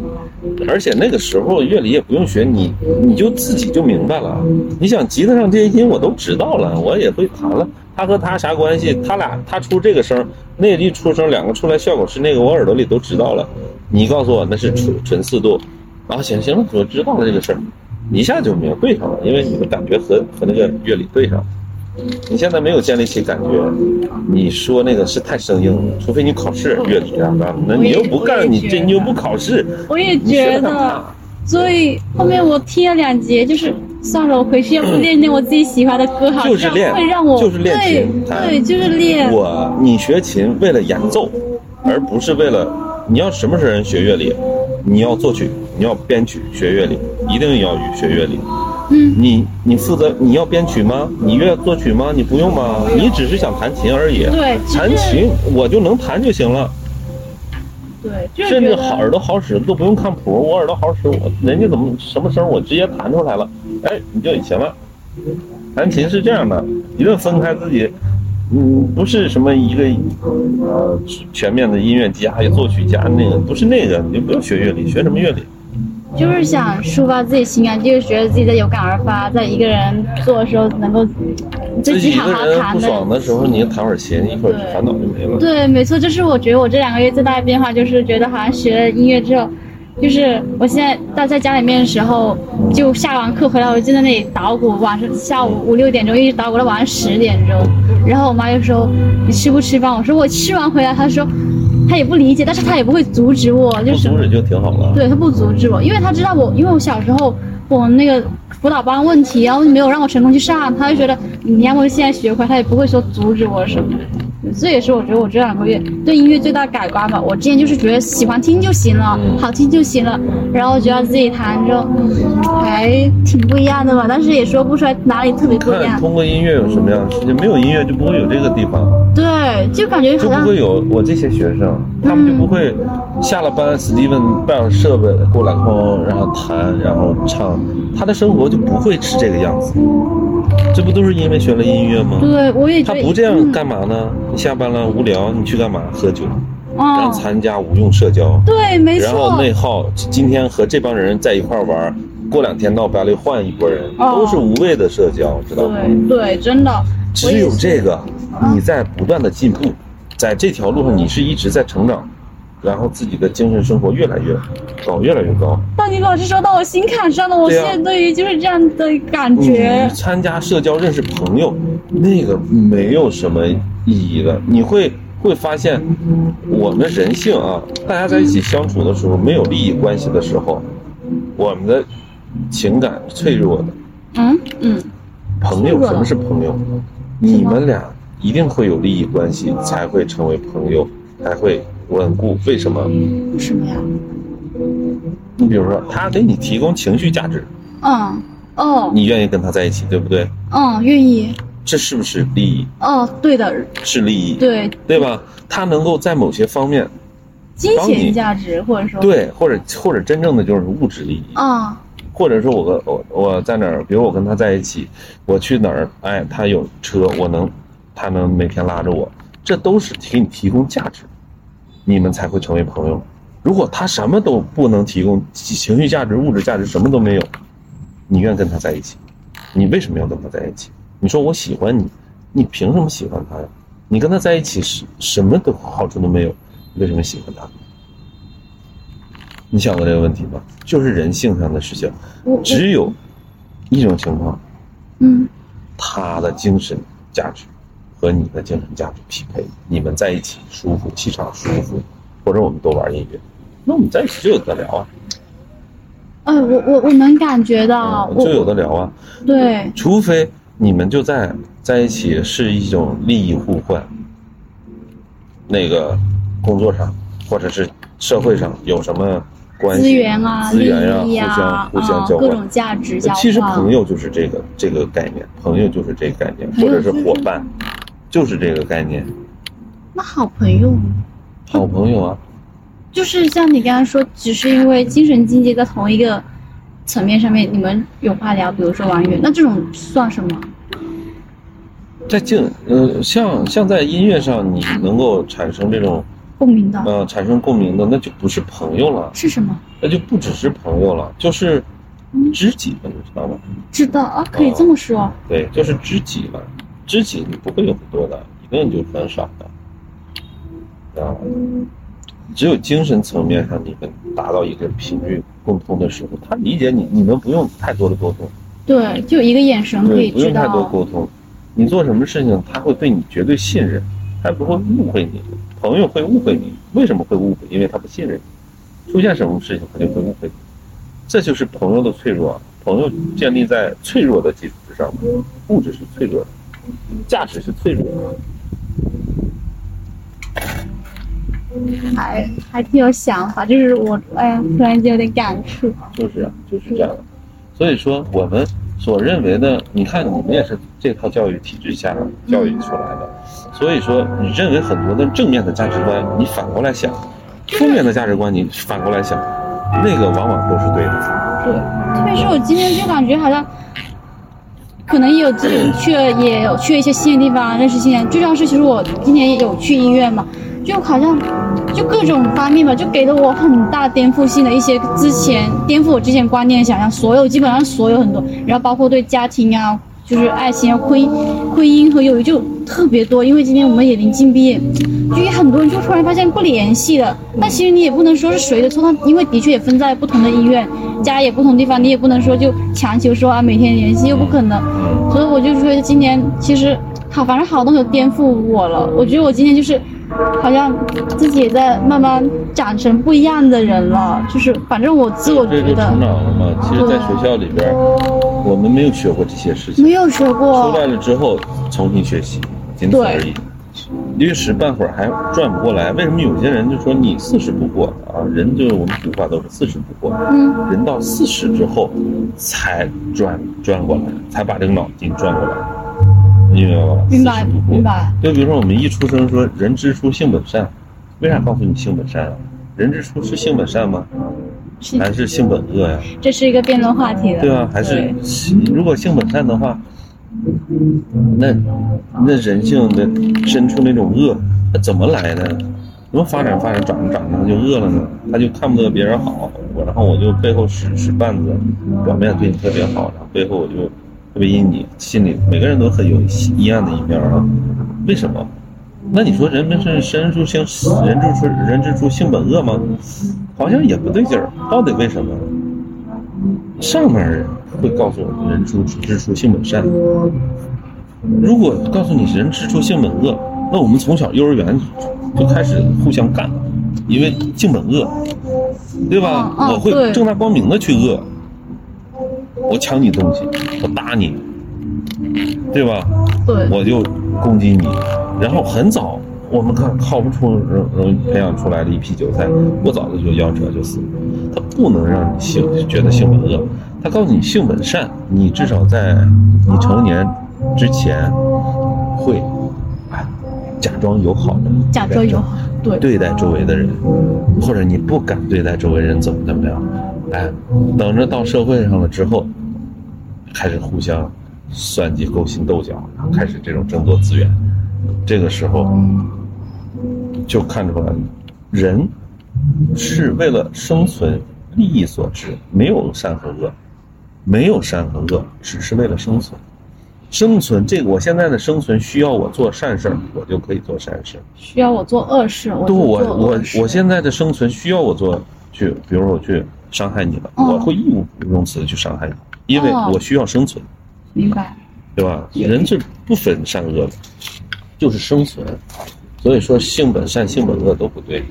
而且那个时候乐理也不用学，你你就自己就明白了。你想吉他上这些音我都知道了，我也会弹了。他和他啥关系？他俩他出这个声，那个一出声，两个出来效果是那个，我耳朵里都知道了。你告诉我那是纯纯四度，啊行行了，我知道了这个事儿，一下就明白对上了，因为你的感觉和和那个乐理对上了。你现在没有建立起感觉，你说那个是太生硬了，除非你考试乐理啊，那你又不干，你这你又不考试，我也学觉得所以后面我听了两节，就是算了，我回去要不练练我自己喜欢的歌，好像就是练会让我就是练对琴弹对，就是练。我你学琴为了演奏，而不是为了你要什么时候人学乐理，你要作曲，你要编曲学乐理，一定要学乐理。嗯，你你负责你要编曲吗？你乐作曲吗？你不用吗？你只是想弹琴而已。对弹琴我就能弹就行了，对，就甚至好耳朵好使都不用看谱，我耳朵好使，我人家怎么什么声我直接弹出来了，哎，你就行了。弹琴是这样的，一定分开自己，嗯，不是什么一个呃全面的音乐家、有作曲家，那个不是那个，你就不用学乐理，学什么乐理？就是想抒发自己情感，就是觉得自己在有感而发，在一个人做的时候能够自己好好弹的。爽的时候，你弹会儿琴，一会儿烦恼就没了。对，没错，就是我觉得我这两个月最大的变化，就是觉得好像学了音乐之后，就是我现在到在家里面的时候，就下完课回来，我就在那里捣鼓，晚上下午五六点钟一直捣鼓到晚上十点钟，然后我妈就说你吃不吃饭？我说我吃完回来，她说她也不理解，但是他也不会阻止我，就是不阻止就挺好了。对他不阻止我，因为他知道我，因为我小时候我那个辅导班问题，然后没有让我成功去上，他就觉得你要么现在学会，他也不会说阻止我什么的。这也是我觉得我这两个月对音乐最大改观吧。我之前就是觉得喜欢听就行了，好听就行了，然后觉得自己弹着还挺不一样的吧，但是也说不出来哪里特别不一看样。通过音乐有什么样的事情？没有音乐就不会有这个地方。对，就感觉好像就不会有我这些学生，他们就不会下了班，，Steven 带上设备过来后，然后弹，然后唱，他的生活就不会是这个样子。这不都是因为学了音乐吗？对我也觉得他不这样嗯干嘛呢？你下班了无聊，你去干嘛？喝酒，然后哦，参加无用社交，对，没然后，内耗。今天和这帮人在一块玩，过两天闹掰了又换一拨人，哦都是无谓的社交，知道吗？对对，真的，只有这个，你在不断的进步，在这条路上你是一直在成长，然后自己的精神生活越来越高，越来越高。当你老师说到我心坎上了，我现在对于就是这样的感觉你，参加社交认识朋友，那个没有什么意义的。你会会发现，我们人性啊，大家在一起相处的时候，没有利益关系的时候，我们的情感脆弱的。嗯嗯，朋友，什么是朋友？你们俩一定会有利益关系，才会成为朋友，才会稳固。为什么？为什么呀？你比如说，他给你提供情绪价值，嗯，哦，你愿意跟他在一起，对不对？嗯，愿意，这是不是利益？哦，对的，是利益，对，对吧？他能够在某些方面，金钱价值或者说，，对，或者或者真正的就是物质利益，啊，或者说我跟我我在哪儿，比如我跟他在一起，我去哪儿，哎，他有车，我能，他能每天拉着我，这都是给你提供价值，你们才会成为朋友。如果他什么都不能提供，情绪价值、物质价值什么都没有，你愿跟他在一起？你为什么要跟他在一起？你说我喜欢你，你凭什么喜欢他呀？你跟他在一起什什么都好处都没有，你为什么喜欢他？你想过这个问题吗？就是人性上的事情。只有一种情况，嗯，他的精神价值和你的精神价值匹配，你们在一起舒服，气场舒服，或者我们多玩音乐，那我们在一起就有得聊啊，哎，我我我能感觉到，嗯就有的聊啊。对，除非你们就在在一起是一种利益互换，那个工作上或者是社会上有什么关系，资源啊，资源呀、利益互相啊，互相交换嗯各种。价值交换。其实朋友就是这个这个概念，朋友就是这个概念，或者是伙伴，就是这个概念。那好朋友好朋友啊，就是像你刚刚说，只是因为精神境界在同一个层面上面，你们有话聊，比如说玩乐，那这种算什么？在境呃，像像在音乐上，你能够产生这种共鸣的、呃产生共鸣的，那就不是朋友了，是什么？那就不只是朋友了，就是知己了，你知道吗？知道啊，可以这么说。对，就是知己了。知己你不会有很多的，一个人就很少的。啊，只有精神层面上你们达到一个频率共通的时候，他理解你，你们不用太多的沟通，对，就一个眼神可，以知不用太多。沟通，你做什么事情，他会对你绝对信任，他不会误会你。朋友会误会你，为什么会误会？因为他不信任你，出现什么事情肯定会误会你。这就是朋友的脆弱，朋友建立在脆弱的基础之上，物质是脆弱的，价值是脆弱的。还还挺有想法，就是我哎呀，突然间有点感触。就是啊，就是这样的。所以说，我们所认为的，你看你们也是这套教育体制下教育出来的，所以说你认为很多的正面的价值观，你反过来想；负面的价值观，你反过来想，那个往往都是对的。对，特别是我今天就感觉好像，可能也有自己去了，也有去一些新的地方，认识新人。最重要是其实我今年有去医院嘛，就好像就各种方面吧，就给了我很大颠覆性的一些之前颠覆我之前观念的想象，所有基本上所有很多，然后包括对家庭啊。就是爱情啊，婚姻、婚姻和友谊就特别多，因为今天我们也临近毕业，就有很多人就突然发现不联系了。但其实你也不能说是谁的错，他因为的确也分在不同的医院，家也不同地方，你也不能说就强求说啊每天联系又不可能。所以我就觉得今年其实好，反正好多都颠覆我了。我觉得我今天就是好像自己也在慢慢长成不一样的人了，就是反正我自我这就觉得成长了嘛。其实，在学校里边，我们没有学过这些事情。没有学过出来了之后重新学习，仅此而已。一时半会儿还转不过来。为什么有些人就说你四十不过啊？人就是我们古话都是四十不过，嗯人到四十之后才转转过来，才把这个脑筋转过来，你明白吗？明白40不惑明白。就比如说我们一出生说人之初性本善，为啥告诉你性本善啊？人之初是性本善吗？是还是性本恶呀？这是一个辩论话题了。对啊？还是如果性本善的话，那那人性的深处那种恶，那怎么来的？怎么发展发展长着长着他就恶了呢？他就看不得别人好，我然后我就背后使使绊子，表面对你特别好，然后背后我就特别阴你，心里每个人都很有阴暗的一面啊。为什么？那你说人们是人之性人之初人之初性本恶吗？好像也不对劲儿，到底为什么？上面人会告诉我们人之初性本善。如果告诉你人之初性本恶，那我们从小幼儿园就开始互相干，因为性本恶，对吧？我会正大光明的去恶，我抢你东西，我打你，对吧？对，我就攻击你，然后很早，我们看靠不出容容易培养出来的一批韭菜，过早的就夭折就死了。他不能让你性觉得性本恶，他告诉你性本善，你至少在你成年之前会啊假装友好的假装友好，对。对待周围的人，或者你不敢对待周围人怎么怎么样，哎，等着到社会上了之后，开始互相算计、勾心斗角，然后开始这种争夺资源，这个时候就看出来，人是为了生存利益所致，没有善和恶，没有善和恶，只是为了生存。生存这个，我现在的生存需要我做善事儿，我就可以做善事。需要我做恶事，我对就我我做恶事我现在的生存需要我做去，比如说我去伤害你了，嗯我会义无容辞的去伤害你，因为哦我需要生存，明白，对吧？人是不分善恶的，就是生存。所以说性本善，性本恶都不对，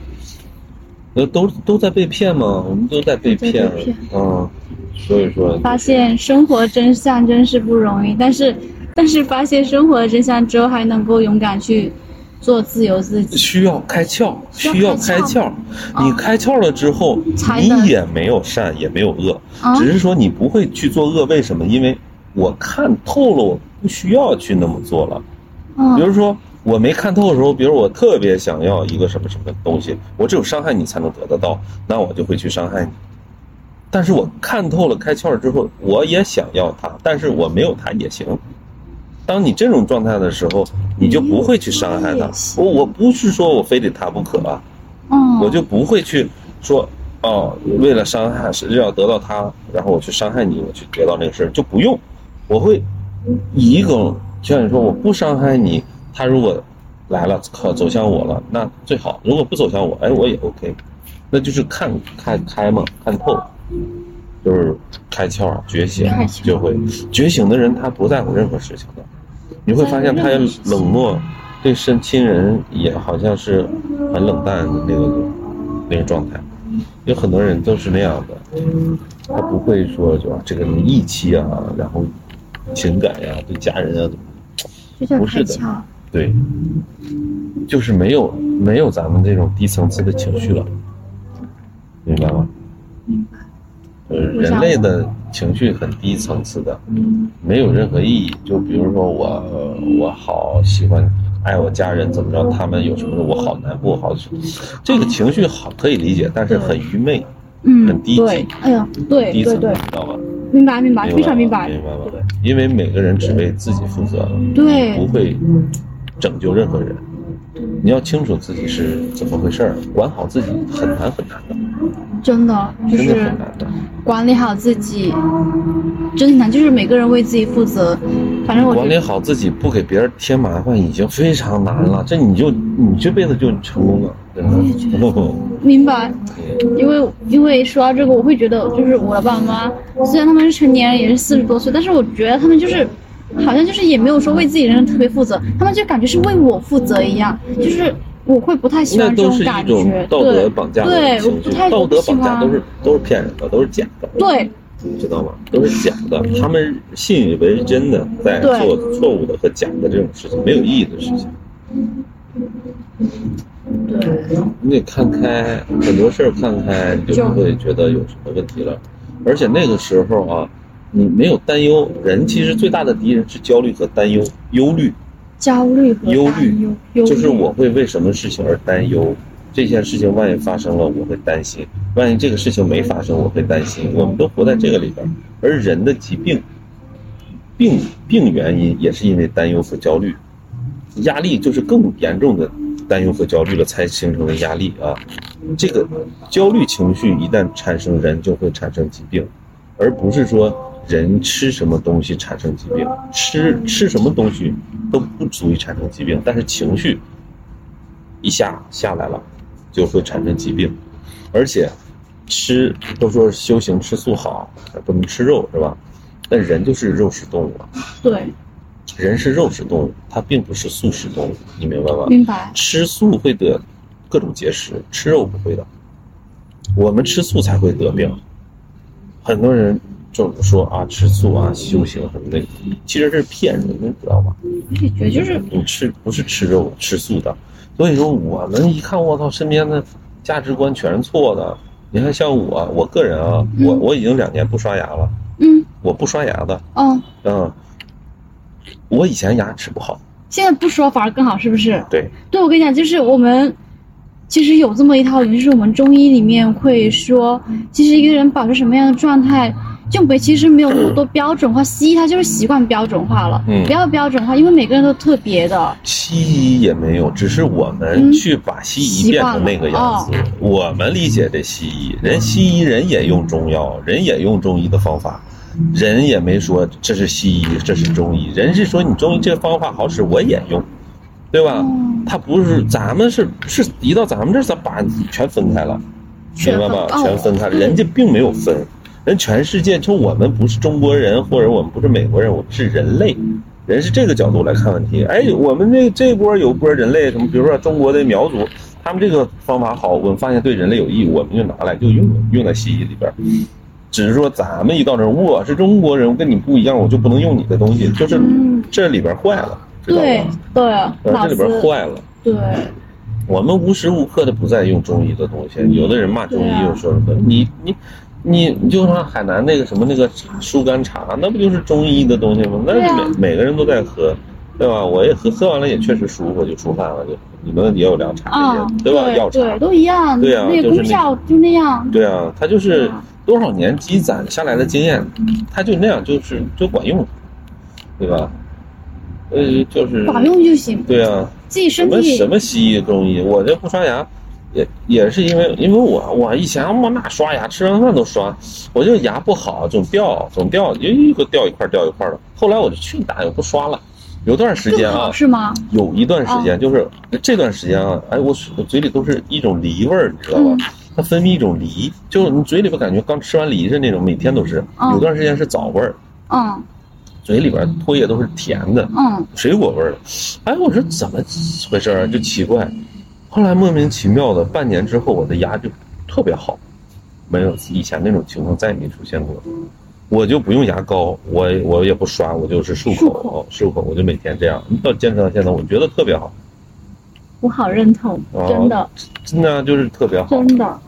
那都都在被骗吗？我们都在被骗被骗，嗯，所以说发现生活真相真是不容易，但是但是发现生活的真相之后，还能够勇敢去做自由自己。需要开窍，需需要要开窍。你开窍了之后，你也没有善，也没有恶，啊只是说你不会去做恶。为什么？因为我看透了，我不需要去那么做了。嗯比如说，我没看透的时候，比如我特别想要一个什么什么东西，我只有伤害你才能得得到，那我就会去伤害你。但是我看透了、开窍了之后，我也想要它，但是我没有它也行。当你这种状态的时候，你就不会去伤害它也。行我我不是说我非得他不可啊，嗯，我就不会去说哦，为了伤害是要得到他，然后我去伤害你，我去得到那个事儿就不用。我会以一种就像你说，我不伤害你，他如果来了靠走向我了，那最好；如果不走向我，哎，我也 OK。那就是看看开嘛，看透，就是开窍啊，觉醒就会觉醒的人，他不在乎任何事情的。你会发现他冷漠，对身亲人也好像是很冷淡的那个那个状态。有很多人都是那样的，他不会说就啊这个义气啊，然后情感呀、对家人啊，不是的。对，就是没有没有咱们这种低层次的情绪了，明白吗？明白。呃，人类的情绪很低层次的，没有任何意义。就比如说我，呃我好喜欢爱我家人，怎么着？他们有什么我好难过，好这个情绪好可以理解，但是很愚昧，嗯很，低对级，哎呀，对低层，对对你，知道吧？明白明白，非常明明白。明白吗？因为每个人只为自己负责，对不会拯救任何人。你要清楚自己是怎么回事儿，管好自己很难很难的，真的就真的是很难的。管理好自己，真的难，就是每个人为自己负责。反正我管理好自己，不给别人添麻烦，已经非常难了。这你就你这辈子就成功了，真的。明白，因为因为说到这个，我会觉得就是我的爸妈，虽然他们是成年人，也是四十多岁，但是我觉得他们就是。好像就是也没有说为自己人生特别负责，他们就感觉是为我负责一样，就是我会不太喜欢这都是一感种觉，道德对绑架的对，我不太道德绑架都是都是骗人的，都是假的，对。你知道吗？都是假的，他们信以为真的在对。做错误的和假的这种事情，没有意义的事情。对，你得看开，很多事儿看开，你就不会觉得有什么问题了。而且那个时候啊，你没有担忧，人其实最大的敌人是焦虑和担忧、忧虑。焦虑和忧虑就是我会为什么事情而担忧，这件事情万一发生了，我会担心；万一这个事情没发生，我会担心。我们都活在这个里边，而人的疾病，病病原因也是因为担忧和焦虑，压力就是更严重的担忧和焦虑了，才形成的压力啊。这个焦虑情绪一旦产生，人就会产生疾病，而不是说人吃什么东西产生疾病，吃吃什么东西都不足以产生疾病，但是情绪一下下来了，就会产生疾病，而且吃都说修行吃素好，不能吃肉是吧？但人就是肉食动物啊，对，人是肉食动物，它并不是素食动物，你明白吗？明白，吃素会得各种结石，吃肉不会的。我们吃素才会得病。很多人就说啊，吃素啊，修行什么的，其实这是骗人的，你知道吧？我也觉得就是你吃不是吃肉吃素的，所以说我们一看，我操，身边的价值观全是错的。你看，像我，我个人啊，嗯。我我已经两年不刷牙了，嗯。我不刷牙的，哦，嗯，我以前牙齿不好，现在不说反而更好，是不是？对，对，我跟你讲，就是我们其实有这么一套理论，就是我们中医里面会说，其实一个人保持什么样的状态，就没其实没有那么多标准化。西医它就是习惯标准化了，嗯不要标准化，因为每个人都特别的。西医也没有，只是我们嗯去把西医变成那个样子。习我们理解这西医，人西医人也用中药，人也用中医的方法，人也没说这是西医，这是中医，人是说你中医这个方法好使，我也用，对吧？嗯他不是咱们是是一到咱们这儿，咱把全分开了，明白吗？全分哦全分开了，人家并没有分。人全世界，就我们不是中国人，或者我们不是美国人，我们是人类，人是这个角度来看问题。哎，我们这这波有波人类，什么比如说中国的苗族，他们这个方法好，我们发现对人类有益，我们就拿来就用用在西医里边儿。只是说咱们一到这，我是中国人，我跟你不一样，我就不能用你的东西，就是嗯这里边坏了，知道对？对，这里边坏了。对，我们无时无刻的不在用中医的东西。有的人骂中医，又说什么你你你你就像海南那个什么那个茶疏肝茶，那不就是中医的东西吗？那每每个人都在喝，对吧？我也喝喝完了也确实舒服，就出汗了，就你们也有凉茶啊这些，，吧？药茶对，都一样，对啊那就是那个功效就那样。对啊，它就是啊多少年积攒下来的经验，它就那样，就是就管用，对吧？呃，就是管用就行，对啊，自己什么身体什么西医中医，我这不刷牙，也也是因为因为我我以前我那刷牙吃完饭都刷，我就牙不好，总掉总掉，一个掉一块掉一块的。后来我就去你大爷不刷了，有段时间啊，是吗？有一段时间就是这段时间啊，哎，我我嘴里都是一种梨味儿，你知道吧？嗯它分泌一种梨，就是你嘴里边感觉刚吃完梨似的那种，每天都是。嗯有段时间是枣味儿，嗯，嘴里边唾液都是甜的，嗯，水果味儿的。哎，我说怎么回事儿啊？就奇怪。后来莫名其妙的，半年之后我的牙就特别好，没有以前那种情况再也没出现过。我就不用牙膏，我我也不刷，我就是漱漱口，漱口，我就每天这样，到坚持到现在，我觉得特别好，我好认同，哦真的。真的就是特别好。真的，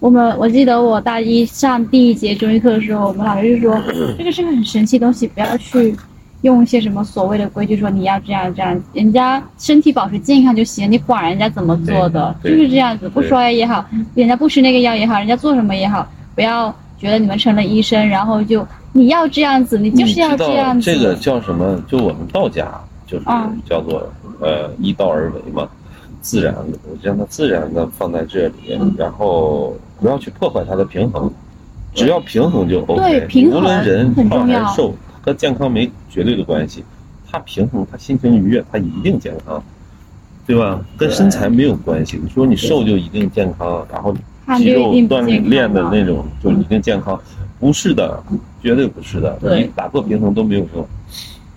我们我记得我大一上第一节中医课的时候，我们老师就说 这个是个很神奇的东西，不要去用一些什么所谓的规矩说你要这样这样，人家身体保持健康就行，你管人家怎么做的，就是这样子，不刷牙也好，人家不吃那个药也好，人家做什么也好，不要觉得你们成了医生，然后就你要这样子，你就是要这样子。这个叫什么？就我们道家就是啊叫做呃依道而为嘛，自然的，我让它自然的放在这里，然后不要去破坏它的平衡，只要平衡就 OK。对平衡无论人胖很重要还是瘦，和健康没绝对的关系，他平衡，他心情愉悦，他一定健康。对吧？跟身材没有关系。你说你瘦就一定健康，然后肌肉锻炼的那种就一定健康，不是的，绝对不是的。你打破平衡都没有用，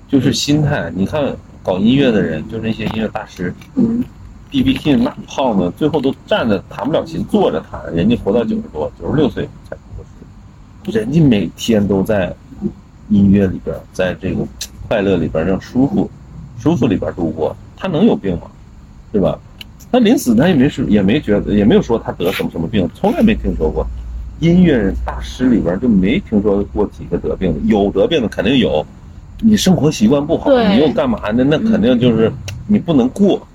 就是心态。你看搞音乐的人，就是那些音乐大师嗯，B B King 那胖的，最后都站着弹不了琴，坐着弹，人家活到九十多、九十六岁才过世，人家每天都在音乐里边，在这个快乐里边让舒服、舒服里边度过，他能有病吗？对吧？他临死他也没说，也没觉得，也没有说他得什么什么病，从来没听说过。音乐人大师里边就没听说过几个得病的，有得病的肯定有。你生活习惯不好，你又干嘛呢？那肯定就是你不能过，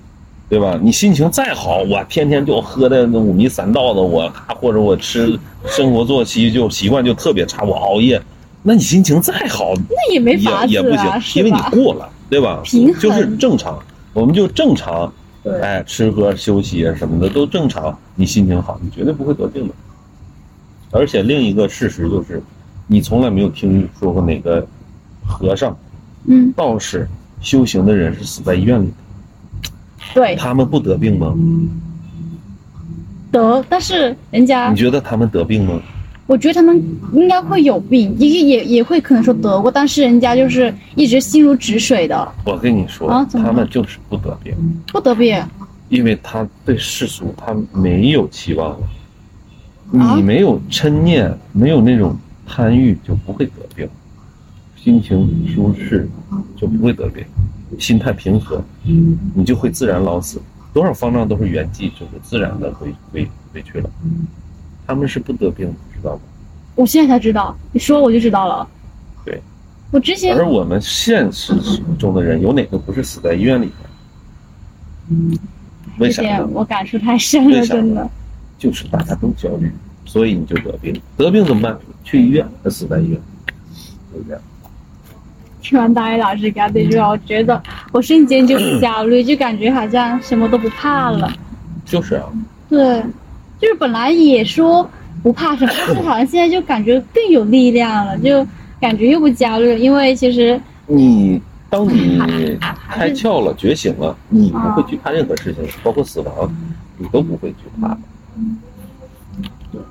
对吧？你心情再好，我天天就喝的那五迷三道的，我或者我吃生活作息就习惯就特别差，我熬夜，那你心情再好那也没法也也不行，因为你？过了，对吧？平衡就是正常，我们就正常，对哎，吃喝休息啊什么的都正常，你心情好，你绝对不会得病的。而且另一个事实就是，你从来没有听说过哪个和尚、嗯，道士、修行的人是死在医院里的，对，他们不得病吗？得，但是人家你觉得他们得病吗？我觉得他们应该会有病，也也也会可能说得过，但是人家就是一直心如止水的，我跟你说，他们就是不得病，不得病。因为他对世俗他没有期望了。啊你没有嗔念，没有那种贪欲，就不会得病。心情舒适，就不会得病。心态平和，你就会自然老死。多少方丈都是圆寂，就是自然的回回回去了。他们是不得病的，知道吗？我现在才知道，你说我就知道了。对，我之前而我们现实中的人，有哪个不是死在医院里的？为这啥呢？我感触太深了，真的。就是大家都焦虑，所以你就得病。得病怎么办？去医院，死在医院，就这样。听完大一老师讲这句话，我觉得我瞬间就不焦虑，就感觉好像什么都不怕了。就是啊，对，就是本来也说不怕什么，但是好像现在就感觉更有力量了，就感觉又不焦虑了，因为其实你当你开窍了、觉醒了，你不会惧怕任何事情，包括死亡，你都不会惧怕。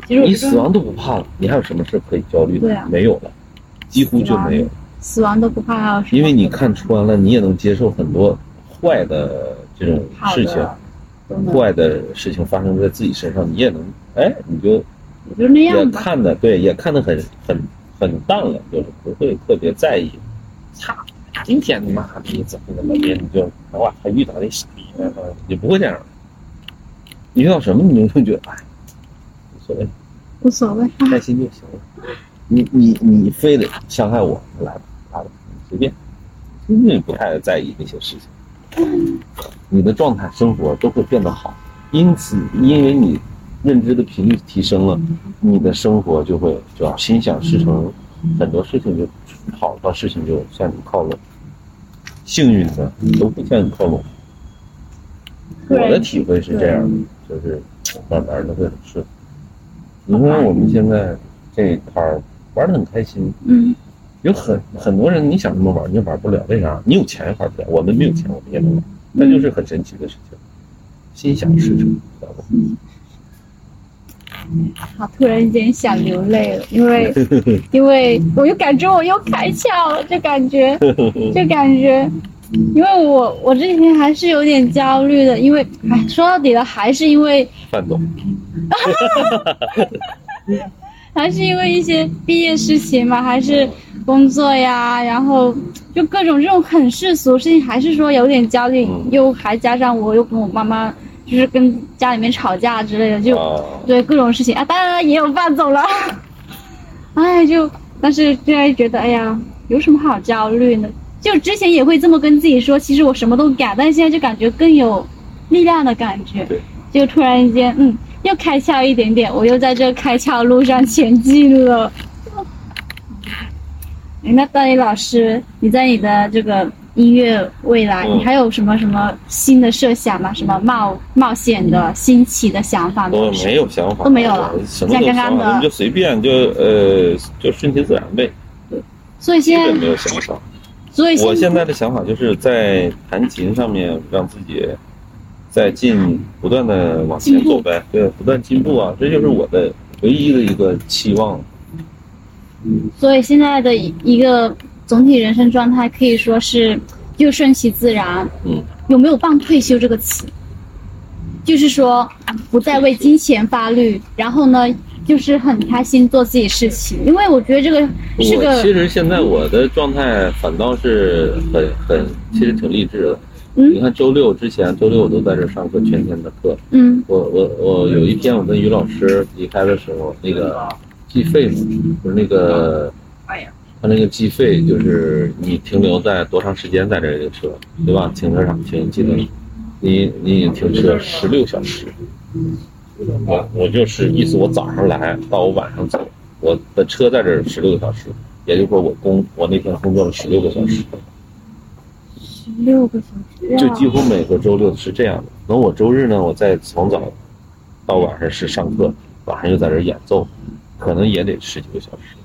你死亡都不怕了，你还有什么事可以焦虑的？没有了，几乎就没有。死亡都不怕，还有什么因为你看穿了，你也能接受很多坏的这种事情，坏的事情发生在自己身上，你也能，哎，你就也就那也样吧。看的对，也看得很很很淡了，就是不会特别在意。操，今天他妈逼怎么怎么的，你就哇，还遇到那傻逼了，你不会这样。你遇到什么你就会觉得哎，无所谓，无所谓。开心就行了。你你你非得伤害我，来吧来吧，随便，根本不太在意那些事情。你的状态、生活都会变得好，因此，因为你认知的频率提升了，你的生活就会心想事成，很多事情就好多事情就向你靠拢，幸运的都会向你靠拢。我的体会是这样的，就是慢慢的会很顺。你看我们现在这一摊儿玩的很开心，嗯，有很很多人你想这么玩，你就玩不了，为啥？你有钱玩不了，我们没有钱，我们也能玩，那就是很神奇的事情，心想事成，知道吧？好，突然间想流泪了，因为 因为我又感觉我又开窍了，就感觉 就感觉，因为我我这几天还是有点焦虑的，因为哎，说到底了，还是因为范总，还是因为一些毕业事情嘛，还是工作呀，然后就各种这种很世俗的事情，还是说有点焦虑，嗯。又还加上我又跟我妈妈就是跟家里面吵架之类的，就、啊，对各种事情啊，当然也有伴走了，哎，就但是现在觉得，哎呀，有什么好焦虑呢？就之前也会这么跟自己说，其实我什么都敢，但是现在就感觉更有力量的感觉对，就突然间，嗯，又开窍一点点，我又在这开窍路上前进了。哎那大一老师，你在你的这个音乐未来，嗯你还有什么什么新的设想吗？什么冒冒险的、新奇的想法吗？我没有想法，都没有了什么都像刚刚的，你就随便就呃就顺其自然呗，对所以现在，没有想法。所以我现在的想法就是在弹琴上面让自己在进不断的往前走呗，对，不断进步啊，这就是我的唯一的一个期望。所以现在的一个总体人生状态可以说是又顺其自然。嗯，有没有放退休这个词？就是说啊不再为金钱发虑，然后呢，就是很开心做自己事情。因为我觉得这个是我个其实现在我的状态反倒是很很，其实挺励志的。你嗯看周六之前，周六我都在这上课，全天的课。嗯我我我有一天我跟于老师离开的时候，那个计费嘛，就是那个，他那个计费就是你停留在多长时间在这个车，对吧？停车场停，记得你你停车十六小时，我我就是意思我早上来到我晚上走，我的车在这儿十六个小时，也就是说我工我那天工作了十六个小时。十六个小时啊，就几乎每个周六是这样的。等我周日呢，我再从早到晚上是上课，晚上又在这儿演奏，可能也得十几个小时。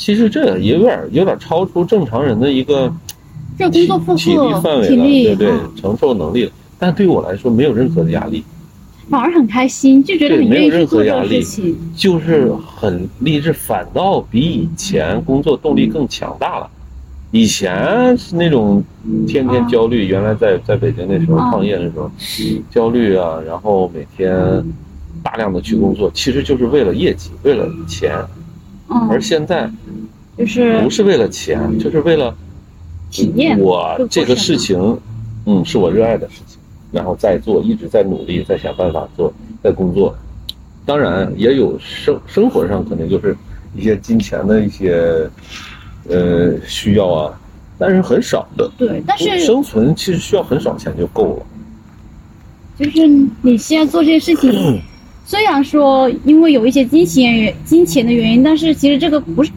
其实这也有点有点超出正常人的一个这工作负体力范、围了，对对嗯，承受能力了。但对我来说没有任何的压力，反而很开心，就觉得，很愿意去没有任何做这个压力事情。，就是很励志，反倒比以前工作动力更强大了。以前是那种天天焦虑，原来在在北京那时候嗯创业的时候，焦虑啊，然后每天大量的去工作，其实就是为了业绩，为了钱。而嗯，现在就是不是为了钱，就是为了体验我这个事情，嗯，是我热爱的事情，然后在做，一直在努力，在想办法做，在工作。当然也有生生活上可能就是一些金钱的一些呃需要啊，但是很少的。对，但是生存其实需要很少钱就够了。就是你现在做这些事情，虽然说因为有一些金钱原金钱的原因，但是其实这个不是，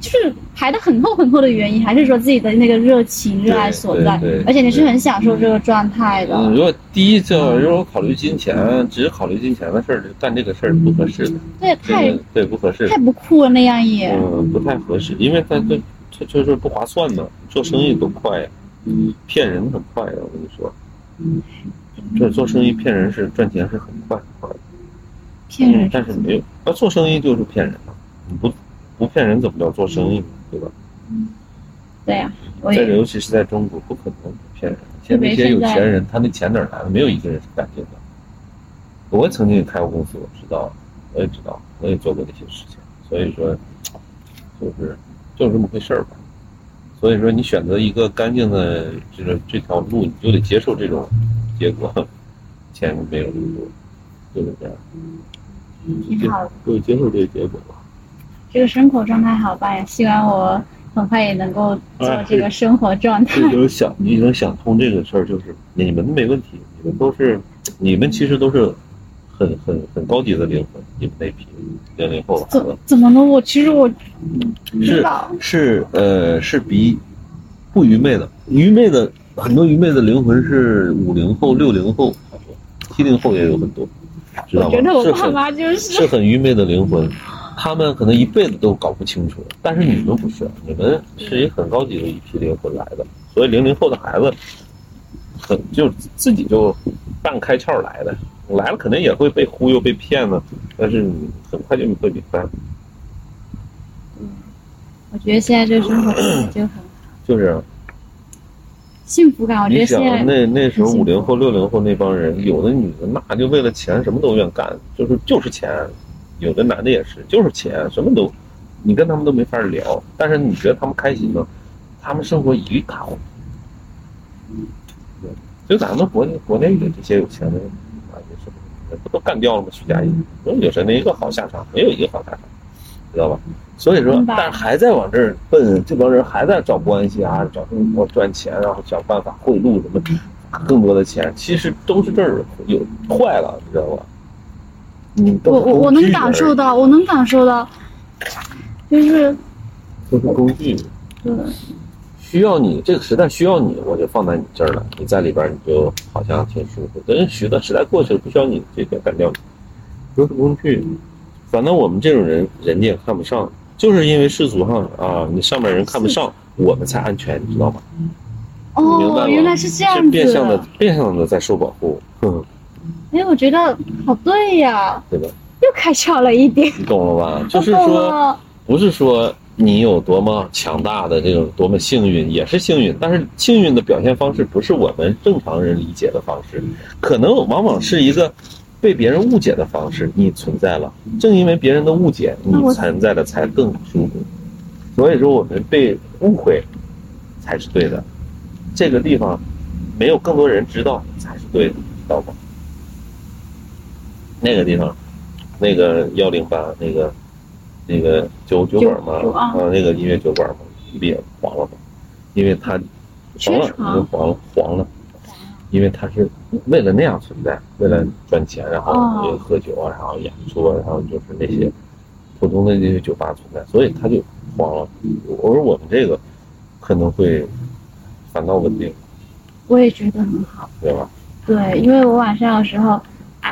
就是排的很厚很厚的原因，还是说自己的那个热情、热爱所在而且你是很享受这个状态的。嗯，如果第一就如果考虑金钱，只是考虑金钱的事儿，干这个事儿是不合适的，对，太对对不合适太。不酷了那样也。嗯，不太合适，因为他这这就是不划算嘛。做生意多快呀，骗人很快呀，我跟你说。这做生意骗人是赚钱是很快很快的，骗人嗯但是没有，那做生意就是骗人不不骗人怎么叫做生意呢？对吧？嗯对呀、我在尤其是在中国，不可能骗人。现在那些有钱人，他那钱哪儿来的？没有一个人是干这个。我曾经也开过公司，我知道，我也知道，我也做过那些事情。所以说，就是就是这么回事儿吧。所以说，你选择一个干净的这个这条路，你就得接受这种结果，钱没有那么多，就是这样，挺好的，就接受这个结果吧。这个生活状态好吧呀，希望我很快也能够做这个生活状态这。就是想，你已经想通这个事儿，就是你们没问题，你们都是，你们其实都是很很很高级的灵魂，你们那批零零后怎子怎么呢？我其实我知是道，是呃是比不愚昧的，愚昧的很多愚昧的灵魂是五零后、六零后，七零后也有很多，知道吗？我觉得我爸妈就是。是很愚昧的灵魂，他们可能一辈子都搞不清楚，但是你们不是，你们是一很高级的一批灵魂来的，所以零零后的孩子很就自己就半开窍来的，来了肯定也会被忽悠、被骗呢，但是你很快就会明白，我觉得现在这个生活就很好就是幸福感。我觉你想得现在那那时候五零后、六零后那帮人，有的女的那就为了钱什么都愿干，就是就是钱；有的男的也是，就是钱，什么都，你跟他们都没法聊。但是你觉得他们开心吗？他们生活一塌糊涂。就咱们国内国内的这些有钱的人啊，也是不都干掉了吗？徐佳莹，有谁没一个好下场？没有一个好下场，知道吧？所以说但是还在往这儿奔，这帮人还在找关系啊，找生活赚钱，然后想办法贿赂什么更多的钱，其实都是这儿有坏了，你知道吧？你都我我我能感受到，我能感受到，就是都是工具。对需要你，这个时代需要你，我就放在你这儿了。你在里边，你就好像挺舒服。等时代时代过去了，不需要你，这个干掉你，都是工具。反正我们这种人，人家也看不上，就是因为世俗上啊，你上面人看不上，我们才安全，你知道吗？明白哦，吗原来是这样是变相的。，变相的在受保护，哼，哎，我觉得好对呀，对吧？又开窍了一点。你懂了吧？就是说，不是说你有多么强大的这种多么幸运，也是幸运，但是幸运的表现方式不是我们正常人理解的方式，可能往往是一个被别人误解的方式，你存在了，正因为别人的误解，你存在的才更舒服。所以说，我们被误会才是对的，这个地方没有更多人知道才是对的，知道吗？那个地方，那个幺零八那个那个酒酒馆嘛啊。啊，那个音乐酒馆嘛，不也黄了吗？因为它黄了，已经黄了黄了，因为他是为了那样存在，为了赚钱，然后哦也喝酒啊，然后演出啊，然后就是那些普通的那些酒吧存在，所以他就黄了。而我们这个可能会反倒稳定，我也觉得很好。对吧？对，因为我晚上的时候，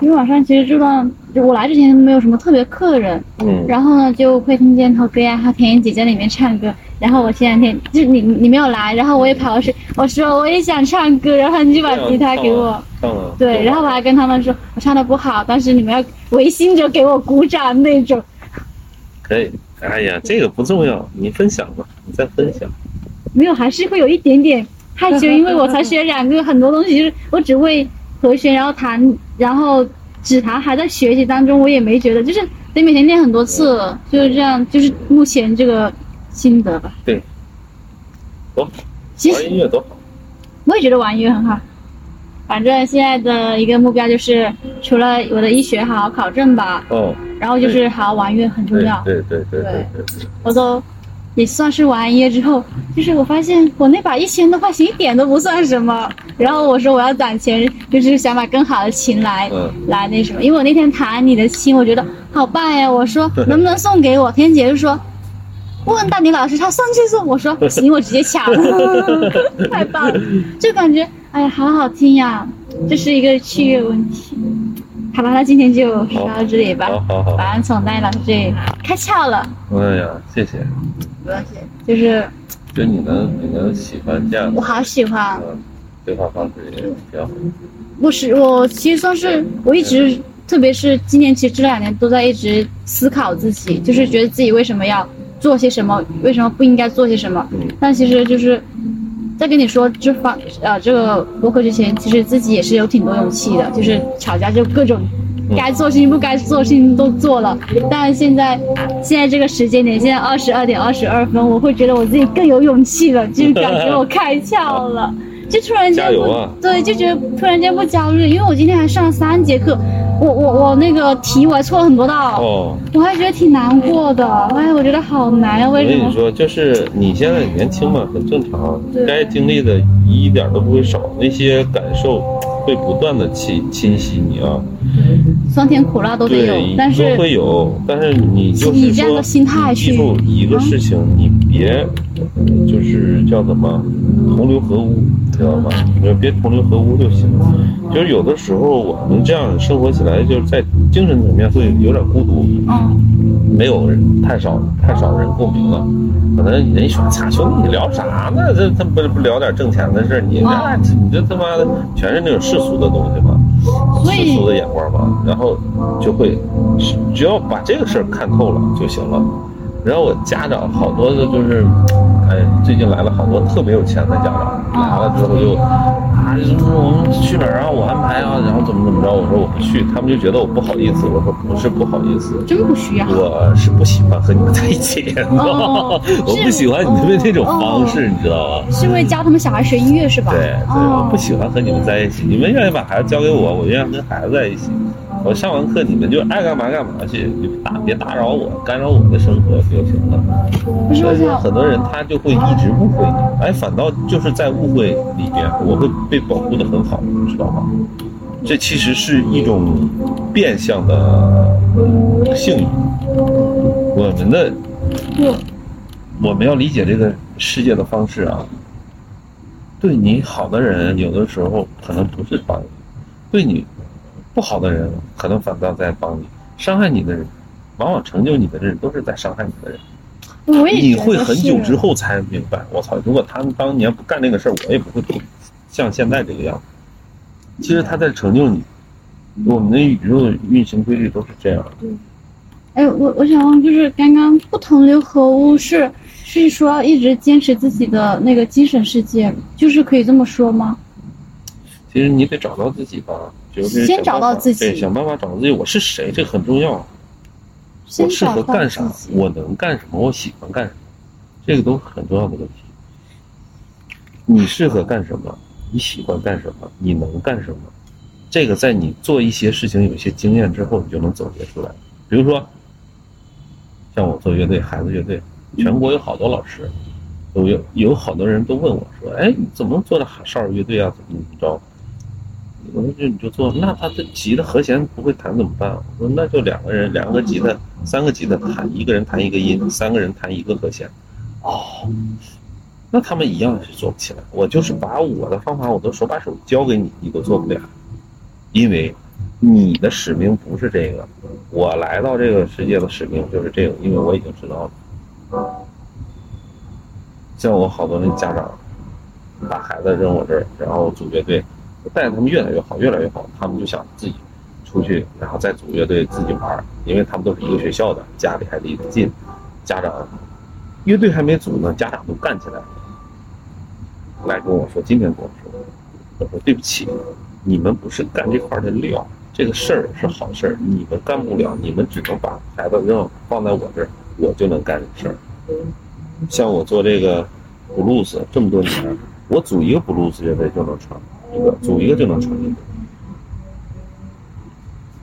因为晚上其实这段就我来之前没有什么特别客人，嗯，然后呢就会听见涛哥呀、和田姐在里面唱歌。然后我前两天就你你没有来，然后我也跑过去，我说我也想唱歌，然后你就把吉他给我。啊，对，然后我还跟他们说我唱的不好，但是你们要违心着给我鼓掌那种。可以。哎呀，这个不重要，你分享吧，你再分享。没有，还是会有一点点害羞，因为我才学两个，很多东西就是我只会和弦，然后弹，然后指弹还在学习当中，我也没觉得，就是得每天练很多次，就是这样，就是目前这个心得吧。对，多玩音实乐多好。我也觉得玩音乐很好，反正现在的一个目标就是，除了我的医学好好考证吧，哦，然后就是好好玩音乐很重对要。对对对对对，我都也算是玩一夜之后，就是我发现我那把一千多块钱一点都不算什么。然后我说我要攒钱，就是想买更好的琴来、嗯来那什么。因为我那天弹你的琴，我觉得好棒呀！我说能不能送给我？天姐就说。问大迪老师，他送就送。我说 行，我直接抢，太棒了，就感觉哎呀，好好听呀，这是一个趣味问题。好吧，那今天就说到这里吧。好好好，晚安从大迪老师这里开窍了。哎呀，谢谢。不要谢，就是就你能你能喜欢这样的我好喜欢，嗯对话方式也比较好。我是我其实算是我一直，特别是今年其实这两年都在一直思考自己，就是觉得自己为什么要做些什么，为什么不应该做些什么。嗯但其实就是在跟你说这方呃这个博客之前，其实自己也是有挺多勇气的，就是吵架就各种该做的事情不该做的事情都做了。但现在现在这个时间点，现在二十二点二十二分，我会觉得我自己更有勇气了，就是 感觉我开窍了。就突然间不啊对，就觉得突然间不焦虑，因为我今天还上了三节课，我我我那个题我还错了很多道，哦，我还觉得挺难过的，哎，我觉得好难呀，我为什么？跟你说，就是你现在年轻嘛，很正常对，该经历的一点都不会少，那些感受会不断的侵侵袭你啊。酸甜苦辣都得有，，但是都会有，但是你就是说以这样的心态记住一个事情，你别就是叫什么同流合污，知道吗？你就别同流合污就行了。就是有的时候我们这样生活起来，就是在精神层面会有点孤独，嗯，没有人太少太少人共鸣了。可能人一说，操兄弟，你聊啥呢？这他不不聊点挣钱的事儿，你那、你这他妈的全是那种世俗的东西嘛。世俗的眼光嘛，然后就会只只要把这个事儿看透了就行了。然后我家长好多的就是，哎，最近来了好多特别有钱的家长，来了之后就啊，我们去哪儿啊，我安排啊，然后怎么怎么着，我说我不去，他们就觉得我不好意思，我说不是不好意思，真不需要。我是不喜欢和你们在一起，哦我不喜欢你们这种方式，你知道吗？是因为教他们小孩学音乐是吧？对对，哦我不喜欢和你们在一起。你们愿意把孩子交给我，我愿意跟孩子在一起。我上完课，你们就爱干嘛干嘛去，你打别打扰我，干扰我的生活就行了。所以说，很多人他就会一直误会你，哎，反倒就是在误会里边，我会被保护的很好，你知道吗？这其实是一种变相的幸运。我们的我们要理解这个世界的方式啊，对你好的人，有的时候可能不是帮你；对你不好的人，可能反倒在帮你；伤害你的人，往往成就你的人，都是在伤害你的人。我也你会很久之后才明白，我操！如果他们当年不干那个事儿，我也不会像现在这个样子。其实他在成就你。我们的宇宙运行规律都是这样的。哎，我我想问，就是刚刚不同流合污是是说一直坚持自己的那个精神世界，就是可以这么说吗？其实你得找到自己吧，就是先找到自己对，想办法找到自己。我是谁，这很重要。先我适合干啥我能干什么？我喜欢干什么？这个都是很重要的问题。你适合干什么？你喜欢干什么？你能干什么？这个在你做一些事情、有一些经验之后，你就能总结出来。比如说，像我做乐队，孩子乐队，全国有好多老师，有有有好多人都问我说：“哎，你怎么能做的少儿乐队啊？怎么怎么着？”我说：“就你就做，那他这吉他和弦不会弹怎么办？”我说：“那就两个人，两个吉他，三个吉他弹，一个人弹一个音，三个人弹一个和弦。”哦，那他们一样是做不起来。我就是把我的方法，我都手把手教给你，你都做不了，因为你的使命不是这个。我来到这个世界的使命就是这个，因为我已经知道了。像我好多那家长，把孩子扔我这儿，然后组乐队，带着他们越来越好，越来越好，他们就想自己出去，然后再组乐队自己玩，因为他们都是一个学校的，家里还离得近，家长乐队还没组呢，家长都干起来了。来跟我说，今天跟我说，我说对不起，你们不是干这块的料，这个事儿是好事儿，你们干不了，你们只能把孩子扔放在我这儿，我就能干这事儿。像我做这个布鲁斯这么多年，我组一个布鲁斯乐队就能成一个，组一个就能成一个，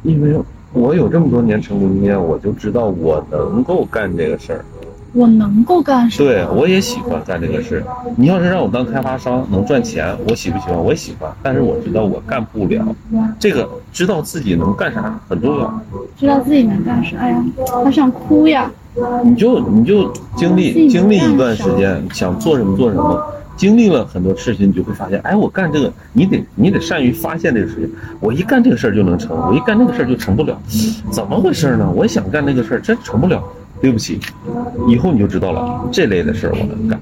因为我有这么多年成功经验，我就知道我能够干这个事儿。我能够干什么？对，我也喜欢干这个事。你要是让我当开发商，能赚钱，我喜不喜欢？我也喜欢，但是我知道我干不了。这个知道自己能干啥很重要。知道自己能干啥？哎呀，好想哭呀！你就你就经历经历一段时间，想做什么做什么，经历了很多事情，你就会发现，哎，我干这个，你得你得善于发现这个事情。我一干这个事儿就能成，我一干那个事儿就成不了，怎么回事呢？我想干那个事儿，真成不了。对不起，以后你就知道了，这类的事儿我能干。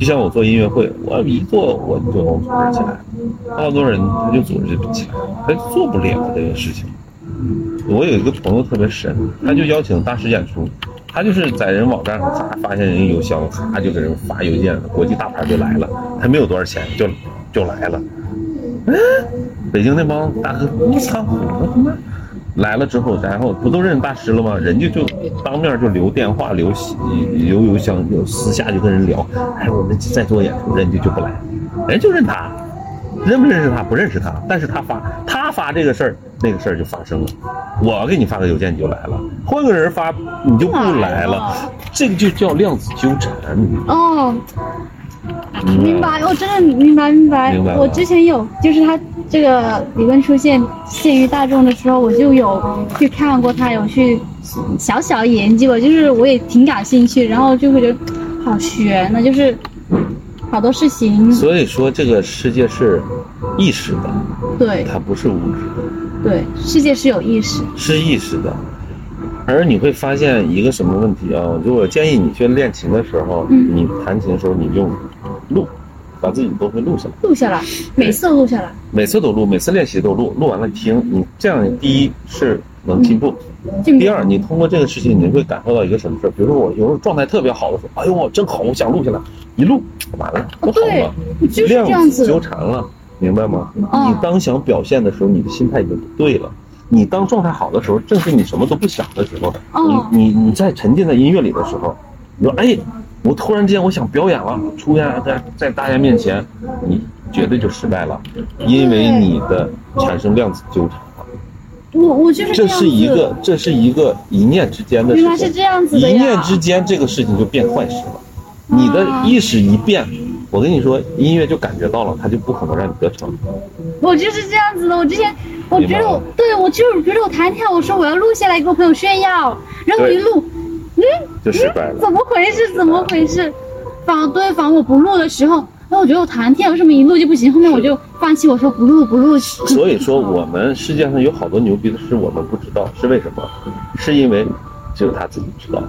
就像我做音乐会，我一做我就能组织起来，好多人他就组织不起来，他就做不了这个事情。我有一个朋友特别神，他就邀请大师演出，他就是在人网站上，咔发现人邮箱，咔就给人发邮件，国际大牌就来了，还没有多少钱就就来了。嗯，北京那帮大哥，我操，我他妈来了之后，然后不都认大师了吗？人家就当面就留电话、留留邮箱，就私下就跟人聊，哎，我们再做演出，人家就不来，人家就认他。认不认识他不认识他，但是他发他发这个事儿，那个事儿就发生了。我给你发个邮件你就来了，换个人发你就不来了，这个就叫量子纠缠。哦，明白，我真的明白明白。明白我之前有，就是他这个理论出现限于大众的时候，我就有去看过他，有去小小研究过，就是我也挺感兴趣，然后就会觉得好悬呢，就是好多事情，所以说这个世界是意识的，对。它不是物质的，对，世界是有意识，是意识的。而你会发现一个什么问题啊？就我建议你去练琴的时候，嗯。你弹琴的时候你用录，把自己的东西录下来，录下来，每次都录下来。每次都录，每次练习都录，录完了听，你这样第一是能进步，第二你通过这个事情你会感受到一个什么事儿？比如说我有时候状态特别好的时候，哎呦我真好，我想录下来，一录完了不好对了，就是这样子。量子纠缠了，明白吗？哦。你当想表现的时候，你的心态已经不对了。你当状态好的时候，正是你什么都不想的时候，哦。你你你在沉浸在音乐里的时候，你说哎，我突然之间我想表演了，出现在在大家面前，你绝对就失败了，因为你的产生量子纠缠了。我我就是这是一个这是一个一念之间的事情，原来是这样子一念之间这个事情就变坏事了。你的啊意识一变，我跟你说，音乐就感觉到了，它就不可能让你得逞。我就是这样子的。我之前我觉得我对我就是觉得我弹跳，我说我要录下来给我朋友炫耀，然后我一录，嗯，就失败了。怎么回事？怎么回事？反而对，反而我不录的时候，那我觉得我弹跳为什么一录就不行？后面我就放弃，我说不录不录。所以说，我们世界上有好多牛逼的事，我们不知道，是为什么？是因为只有他自己知道。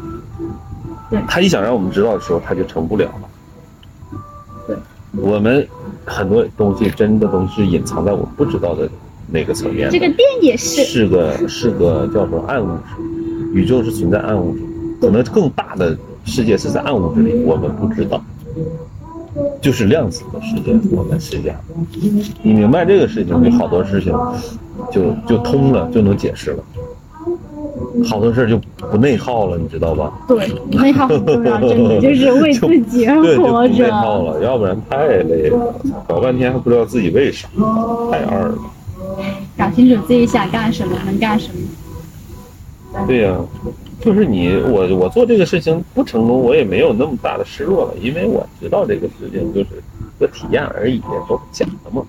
对他一想让我们知道的时候，他就成不了了。对，我们很多东西真的都是隐藏在我们不知道的那个层面。这个电也是，是个是个叫做暗物质，宇宙是存在暗物质，可能更大的世界是在暗物质里，我们不知道，就是量子的世界，我们是这样。你明白这个事情，有好多事情就就通了，就能解释了。好多事儿就不内耗了，你知道吧？对，内耗很重要，真的 就是为自己而对，就不内耗。了，要不然太累了，搞半天还不知道自己为啥，太二了。搞清楚自己想干什么，能干什么。对呀、就是你我我做这个事情不成功，我也没有那么大的失落了，因为我知道这个事情就是个体验而已，都是假的嘛，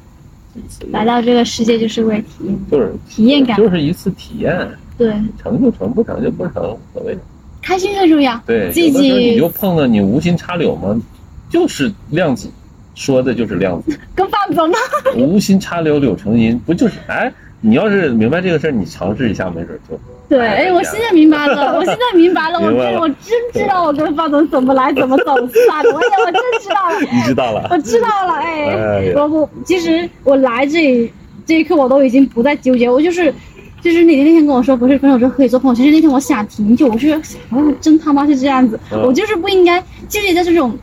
来到这个世界就是为体验，就是体验感就是一次体验，对，成就成，不成就不成，无所谓。开心最重要。对，自有的时候你就碰到你无心插柳嘛，就是量子，说的就是量子，跟放走吗？无心插柳柳成荫，不就是哎？你要是明白这个事儿，你尝试一下，没准就对，哎，我现在明白了，我现在明白了，我真我真知道我跟方总怎么来怎么走算了，我也我真知道了，你知道了。我知道了，哎，哎我我其实我来这里这一刻我都已经不再纠结，我就是就是你那天跟我说不是分手之后可以做朋友，其实那天我想挺久，我是好像真他妈是这样子，嗯我就是不应该纠结在这种。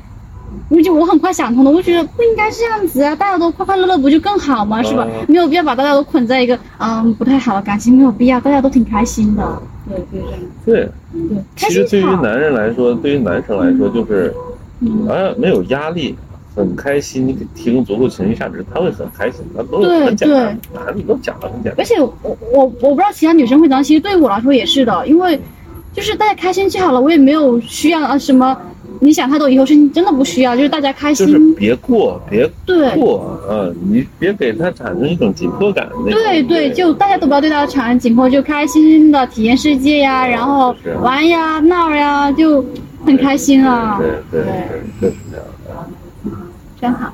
我就我很快想通了，我觉得不应该这样子啊，大家都快快乐乐不就更好吗？是吧？嗯没有必要把大家都捆在一个嗯不太好的感情，没有必要，大家都挺开心的。对，对对，对，开其实对于。男人来说，对于男生来说，就是嗯，啊没有压力，很开心，你给提供足够情绪价值，他会很开心，他都对很简单，男的都讲的很简单。而且我我我不知道其他女生会怎样，其实对于我来说也是的，因为就是大家开心就好了，我也没有需要啊什么。你想太多，以后是真的不需要，就是大家开心。就是别过，别对过，嗯，你别给他产生一种紧迫感。对对，就大家都不要对他产生紧迫，就开心心的体验世界呀，然后玩呀闹呀，就很开心啊。对对对，就是这样的。真好。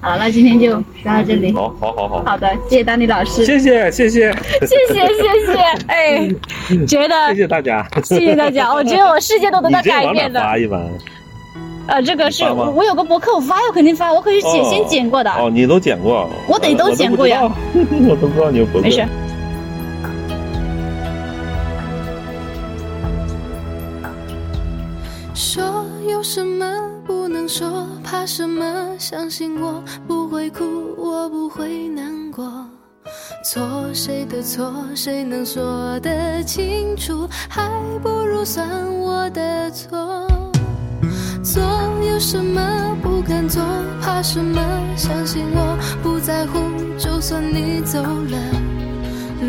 好了，那今天就说到这里。好，好，好，好，好的，谢谢丹妮老师，谢谢谢，谢谢，谢谢谢，哎，觉得谢谢大家，谢谢大家，我觉得我世界都得到改变的。发一般？呃，这个是我有个博客，我发我肯定发，我可以写哦先剪过的。哦，你都剪过？我得都剪过呀我都不知道，你有博客。没事。说有什么不说，怕什么？相信我不会哭，我不会难过。错谁的错，谁能说得清楚？还不如算我的错。做有什么不敢做，怕什么？相信我不在乎，就算你走了。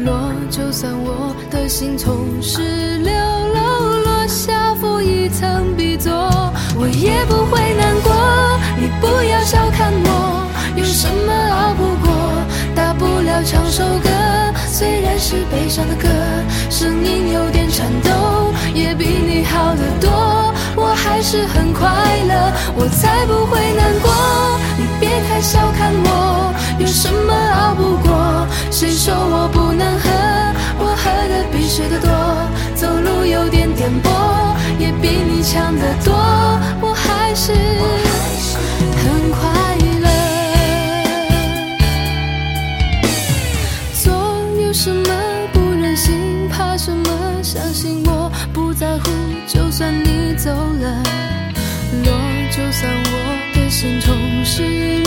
落，就算我的心从十六楼落下一层 B 座，我也不会难过。你不要小看我，有什么熬不过？大不了唱首歌，虽然是悲伤的歌，声音有点颤抖，也比你好得多。我还是很快乐，我才不会难过。你别太小看我，有什么熬不过？谁说我不能喝？我喝的比谁的多，走路有点颠簸，也比你强得多我还是很快乐。做有什么不忍心怕什么相信我不在乎就算你走了落就算我的心从十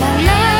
你喜